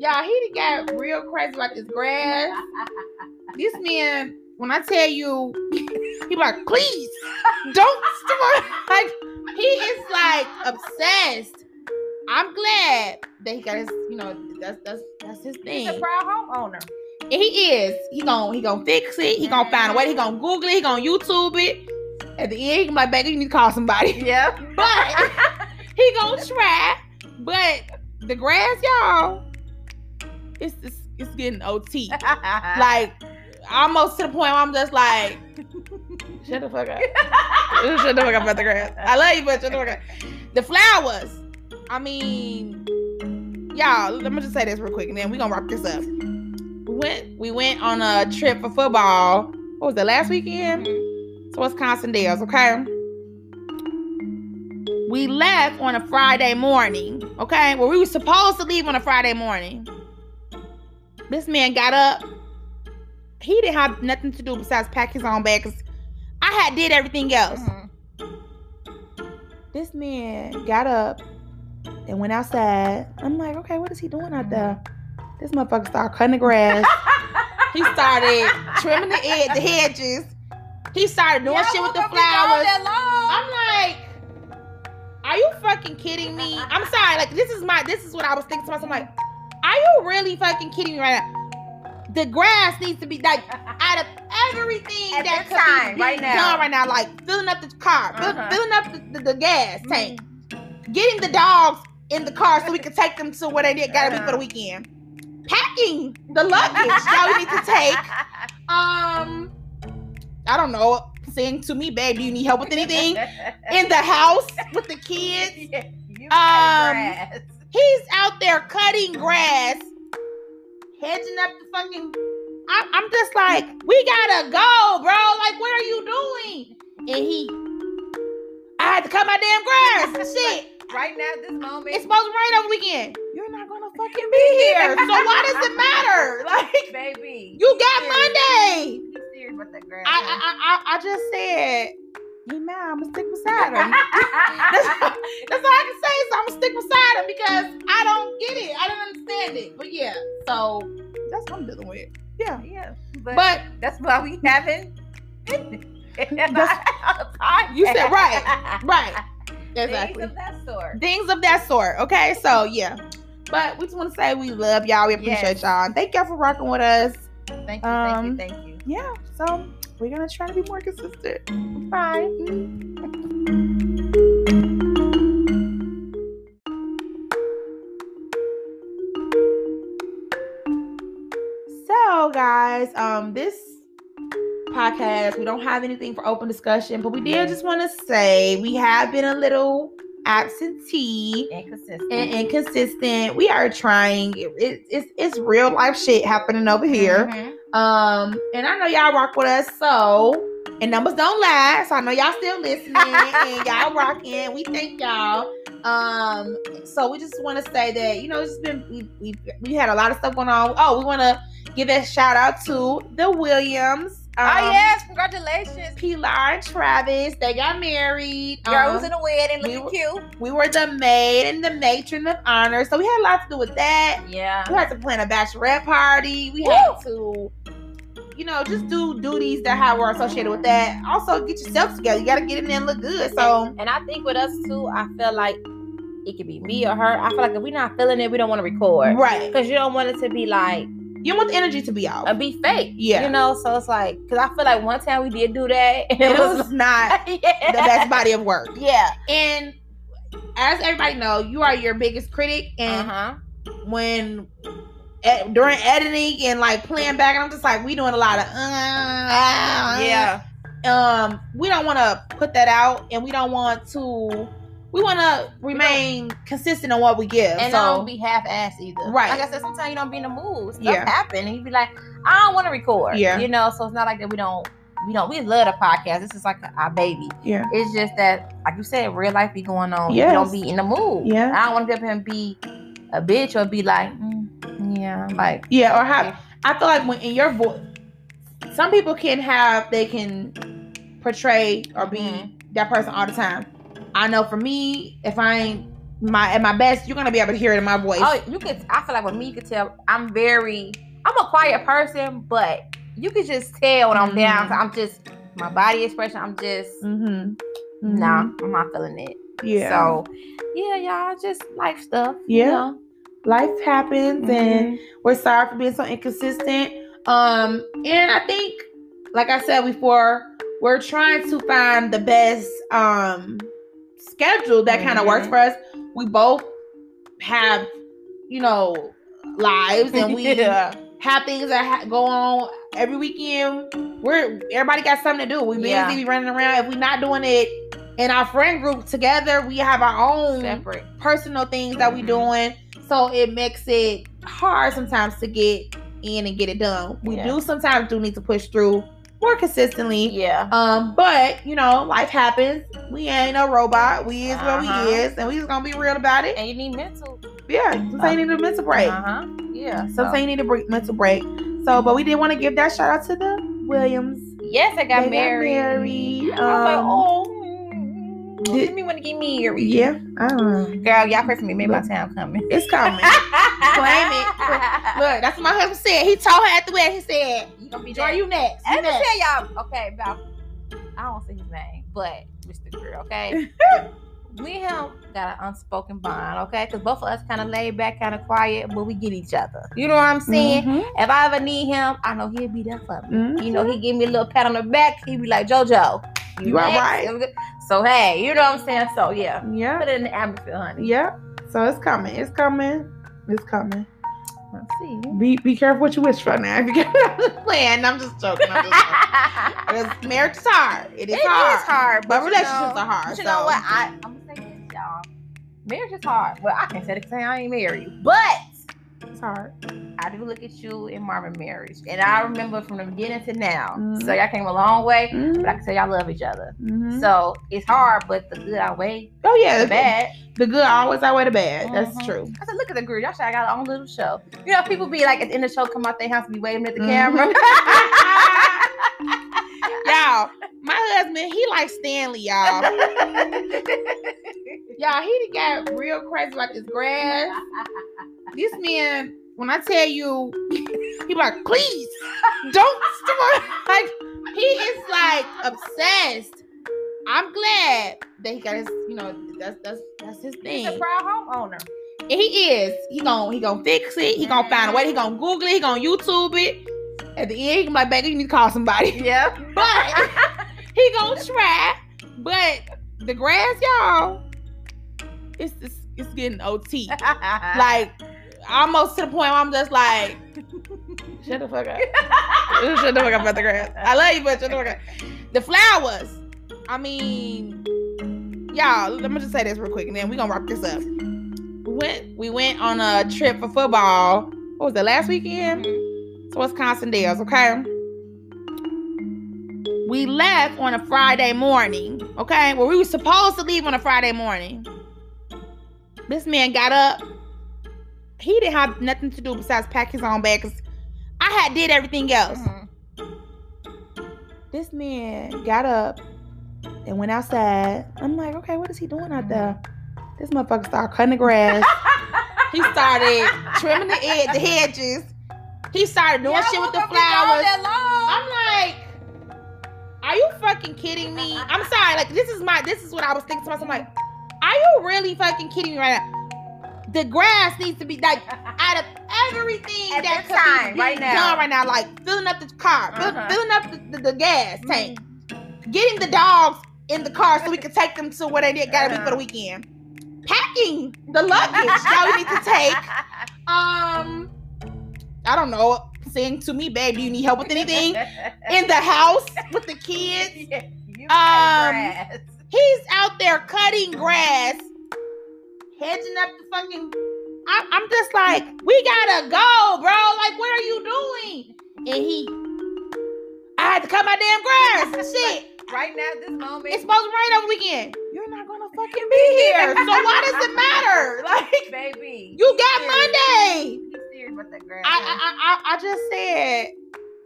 Y'all, he got real crazy about this grass. This man, when I tell you, he like, please don't start. Like he is like obsessed. I'm glad that he got his, you know, that's that's that's his thing. He's a proud homeowner. And he is. He gon' he gonna fix it. He gonna find a way. He gonna Google it. He gonna YouTube it. At the end, he gonna like, baby, you need to call somebody. Yeah. But he gonna try. But the grass, y'all, it's it's, it's getting OT. Like almost to the point where I'm just like, shut the fuck up. shut the fuck up about the grass. I love you, but shut the fuck up. The flowers. I mean, y'all. Let me just say this real quick, and then we're gonna wrap this up. We went we went on a trip for football. What was it last weekend? Mm-hmm. to Wisconsin Dells, okay? We left on a Friday morning, okay? Well, we were supposed to leave on a Friday morning. This man got up. He didn't have nothing to do besides pack his own bag because I had did everything else. Mhm. This man got up and went outside. I'm like, okay, what is he doing out there? This motherfucker started cutting the grass. he started trimming the ed- the hedges. He started doing shit with the woke up and all flowers. I'm like, are you fucking kidding me? I'm sorry. Like this is my this is what I was thinking to myself. I'm like, are you really fucking kidding me right now? The grass needs to be like out of everything At that could time, be right now. done right now, like filling up the car, Uh-huh. filling up the, the, the gas tank, getting the dogs in the car so we can take them to where they did. gotta be for the weekend. packing the luggage that we need to take. Um, I don't know. Saying to me, babe, do you need help with anything in the house with the kids? Yeah, Um, grass. He's out there cutting grass, hedging up the fucking. I, I'm just like, we gotta go, bro. Like, what are you doing? And he, I had to cut my damn grass. Shit. right now, this moment. It's supposed to rain over weekend. You're not gonna fucking be here. So why does it matter? Like, baby. you got serious. Monday. He's serious about that grass. I I, I, I just said, he mad. I'm gonna stick beside him. That's, that's all I can say is I'm gonna stick beside him because I don't get it. I don't understand it. But yeah, so that's what I'm dealing with. Yeah. yeah, but, But that's why we haven't. You said right, right. Exactly. Things of that sort. Things of that sort. Okay, so yeah. But we just want to say we love y'all. We appreciate Yes. y'all. Thank y'all for rocking with us. Thank you, Um, thank you, thank you. Yeah. So we're gonna try to be more consistent. Bye. So guys, um, this podcast we don't have anything for open discussion, but we did just want to say we have been a little absentee Inconsistent. and inconsistent. We are trying. It, it- it's it's real life shit happening over here. Mhm. Um, and I know y'all rock with us, so and numbers don't lie. So I know y'all still listening and y'all rocking. We thank y'all. Um, so we just want to say that you know it's been we we we had a lot of stuff going on. Oh, we want to give a shout out to the Williams. Um, oh yes, congratulations. Pilar and Travis. They got married. Girl Um, who's in the wedding we looking were- cute. we were the maid and the matron of honor. So we had a lot to do with that. Yeah. We had to plan a bachelorette party. We had to, you know, just do duties that have were associated with that. Also, get yourself together. You got to get in there and look good. So, And I think with us too, I feel like it could be me or her. I feel like if we're not feeling it, we don't want to record. right. Because you don't want it to be like You want the energy to be out. and be fake. Yeah. You know, so it's like because I feel like one time we did do that and it was not yeah. the best body of work. Yeah. And as everybody know, you are your biggest critic. And Uh-huh. when ed- during editing and like playing back, I'm just like, we doing a lot of, uh, Yeah. um we don't want to put that out and we don't want to we want to remain consistent on what we give And so don't be half ass either. Right. Like I said, sometimes you don't be in the mood. Stuff Yeah. happen and you be like, I don't want to record. Yeah. You know, so it's not like that we don't we don't we love the podcast. This is like our baby. yeah It's just that, like you said, real life be going on. Yeah. You don't be in the mood. Yeah. I don't want to get up and be a bitch or be like, mm, yeah, like yeah or have i feel like when in your voice some people can have they can portray or be Mhm. that person all the time i know for me if i ain't my at my best you're gonna be able to hear it in my voice Oh, you could. I feel like with me, you could tell I'm very. I'm a quiet person, but you could just tell when I'm down. Mhm. 'cause I'm just my body expression. I'm just mm-hmm. nah. I'm not feeling it. yeah So yeah, y'all just life stuff. you Yeah. know. life happens and Mhm. we're sorry for being so inconsistent. Um, and I think, like I said before, we're trying to find the best um schedule that kind of works Mhm. for us. We both have, you know, lives and we yeah. have things that ha- go on every weekend. We're everybody got something to do. We busy, Yeah. we running around. If we're not doing it in our friend group together, we have our own separate. personal things that we Mhm. doing. So it makes it hard sometimes to get in and get it done. We Yeah. do sometimes do need to push through more consistently. Yeah. Um, but you know, life happens. We ain't no robot. We is what Uh-huh. we is, and we just gonna be real about it. And you need mental. Yeah, sometimes you need a mental break. Uh huh. Yeah. so- Sometimes you need a break, mental break. So, but we did want to give that shout out to the Williams. Yes, I got They got married. married, I was like, um, oh, did- me want to get married. Yeah, I. Girl, y'all pray for me. Maybe my time coming. It's coming. Claim it. Look, that's what my husband said. He told her at the wedding. He said, gonna be "Joy, you next." You Let me tell y'all, okay, about I don't say his name, but Mr. Greer, okay. we him got an unspoken bond, okay? Because both of us kind of laid back, kind of quiet, but we get each other. You know what I'm saying? Mhm. If I ever need him, I know he'll be there for me. Mhm. You know, he give me a little pat on the back. He be like, JoJo, You all next?" right. So hey, you know what I'm saying? So yeah, Yeah. put it in the atmosphere, honey. Yeah. So it's coming. It's coming. It's coming. Let's see. Be be careful what you wish for now. Be careful. I'm just playing. I'm just joking. I'm just joking. Because marriage is hard. It is It hard. is hard, But you relationships know- are hard. But you so. know what? I, I'm gonna say this, y'all. Marriage is hard. Well, I can't say it because I ain't married, but It's hard. I do look at you in Marvin marriage, and I remember from the beginning to now. Mhm. So y'all came a long way, Mhm. but I can say y'all love each other. Mhm. So it's hard, but the good outweigh oh yeah, the bad. The good always outweigh the bad. That's Mhm. true. I said, look at the group. Y'all should have got our own little show. You know, people be like at the end of the show, come out their house, and be waving at the camera. y'all, my husband, he like Stanley, y'all. y'all, he got real crazy about this grass. This man, when I tell you, he like, please don't start. Like he is like obsessed. I'm glad that he got his, you know, that's that's that's his thing. He's a proud homeowner. And he is. He gon' he gonna fix it. He gonna find a way. He gonna Google it. He gonna YouTube it. At the end, he gonna like, baby, you need to call somebody. Yeah. But he gonna try. But the grass, y'all, it's it's, it's getting OT. Like almost to the point where I'm just like, shut the fuck up. shut the fuck up about the grass. I love you, but shut the fuck up. The flowers. I mean, y'all. Let me just say this real quick, and then we gonna wrap this up. We went we went on a trip for football. What was it last weekend? Mm-hmm. So Wisconsin Dells, okay? We left on a Friday morning, okay? Well, we were supposed to leave on a Friday morning. This man got up. He didn't have nothing to do besides pack his own bag because I had did everything else. Mhm. This man got up and went outside. I'm like, okay, what is he doing out there? This motherfucker started cutting the grass. he started trimming the ed- the hedges. He started doing Y'all shit with the woke up and gone flowers. I'm like, are you fucking kidding me? I'm sorry. Like this is my this is what I was thinking to myself. I'm like, are you really fucking kidding me right now? The grass needs to be like out of everything At that could time, be right now. done right now, like filling up the car, Uh-huh. filling up the, the, the gas tank, getting the dogs in the car so we can take them to where they did gotta be for the Uh-huh. weekend, packing the luggage that we need to take. Um, I don't know, saying to me, babe, do you need help with anything in the house with the kids? Yeah, Um, grass. He's out there cutting grass, hedging up the fucking. I, I'm just like, we gotta go, bro. Like, what are you doing? And he, I had to cut my damn grass. Shit, right now, this moment. it's supposed to rain over weekend. You're not gonna fucking be here. So why does it matter? Like, baby. you got serious. Monday. He's serious about that grass. I, I, I- I just said,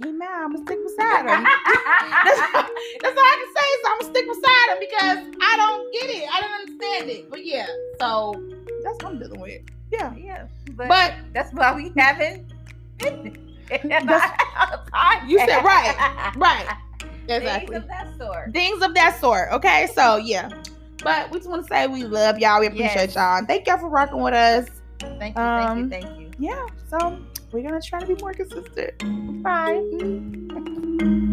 he mad. I'm gonna stick beside him. That's, that's all I can say So I'm gonna stick beside him because I don't get it. I don't understand it. But yeah, so that's what I'm dealing with. Yeah. yeah, but, But that's why we haven't. You said right, right. Exactly. Things of that sort. Things of that sort. Okay, so yeah. But we just want to say we love y'all. We appreciate Yes. y'all. Thank y'all for rocking with us. Thank you, Um, thank you, thank you. Yeah. So we're going to try to be more consistent. Bye. Mm-hmm.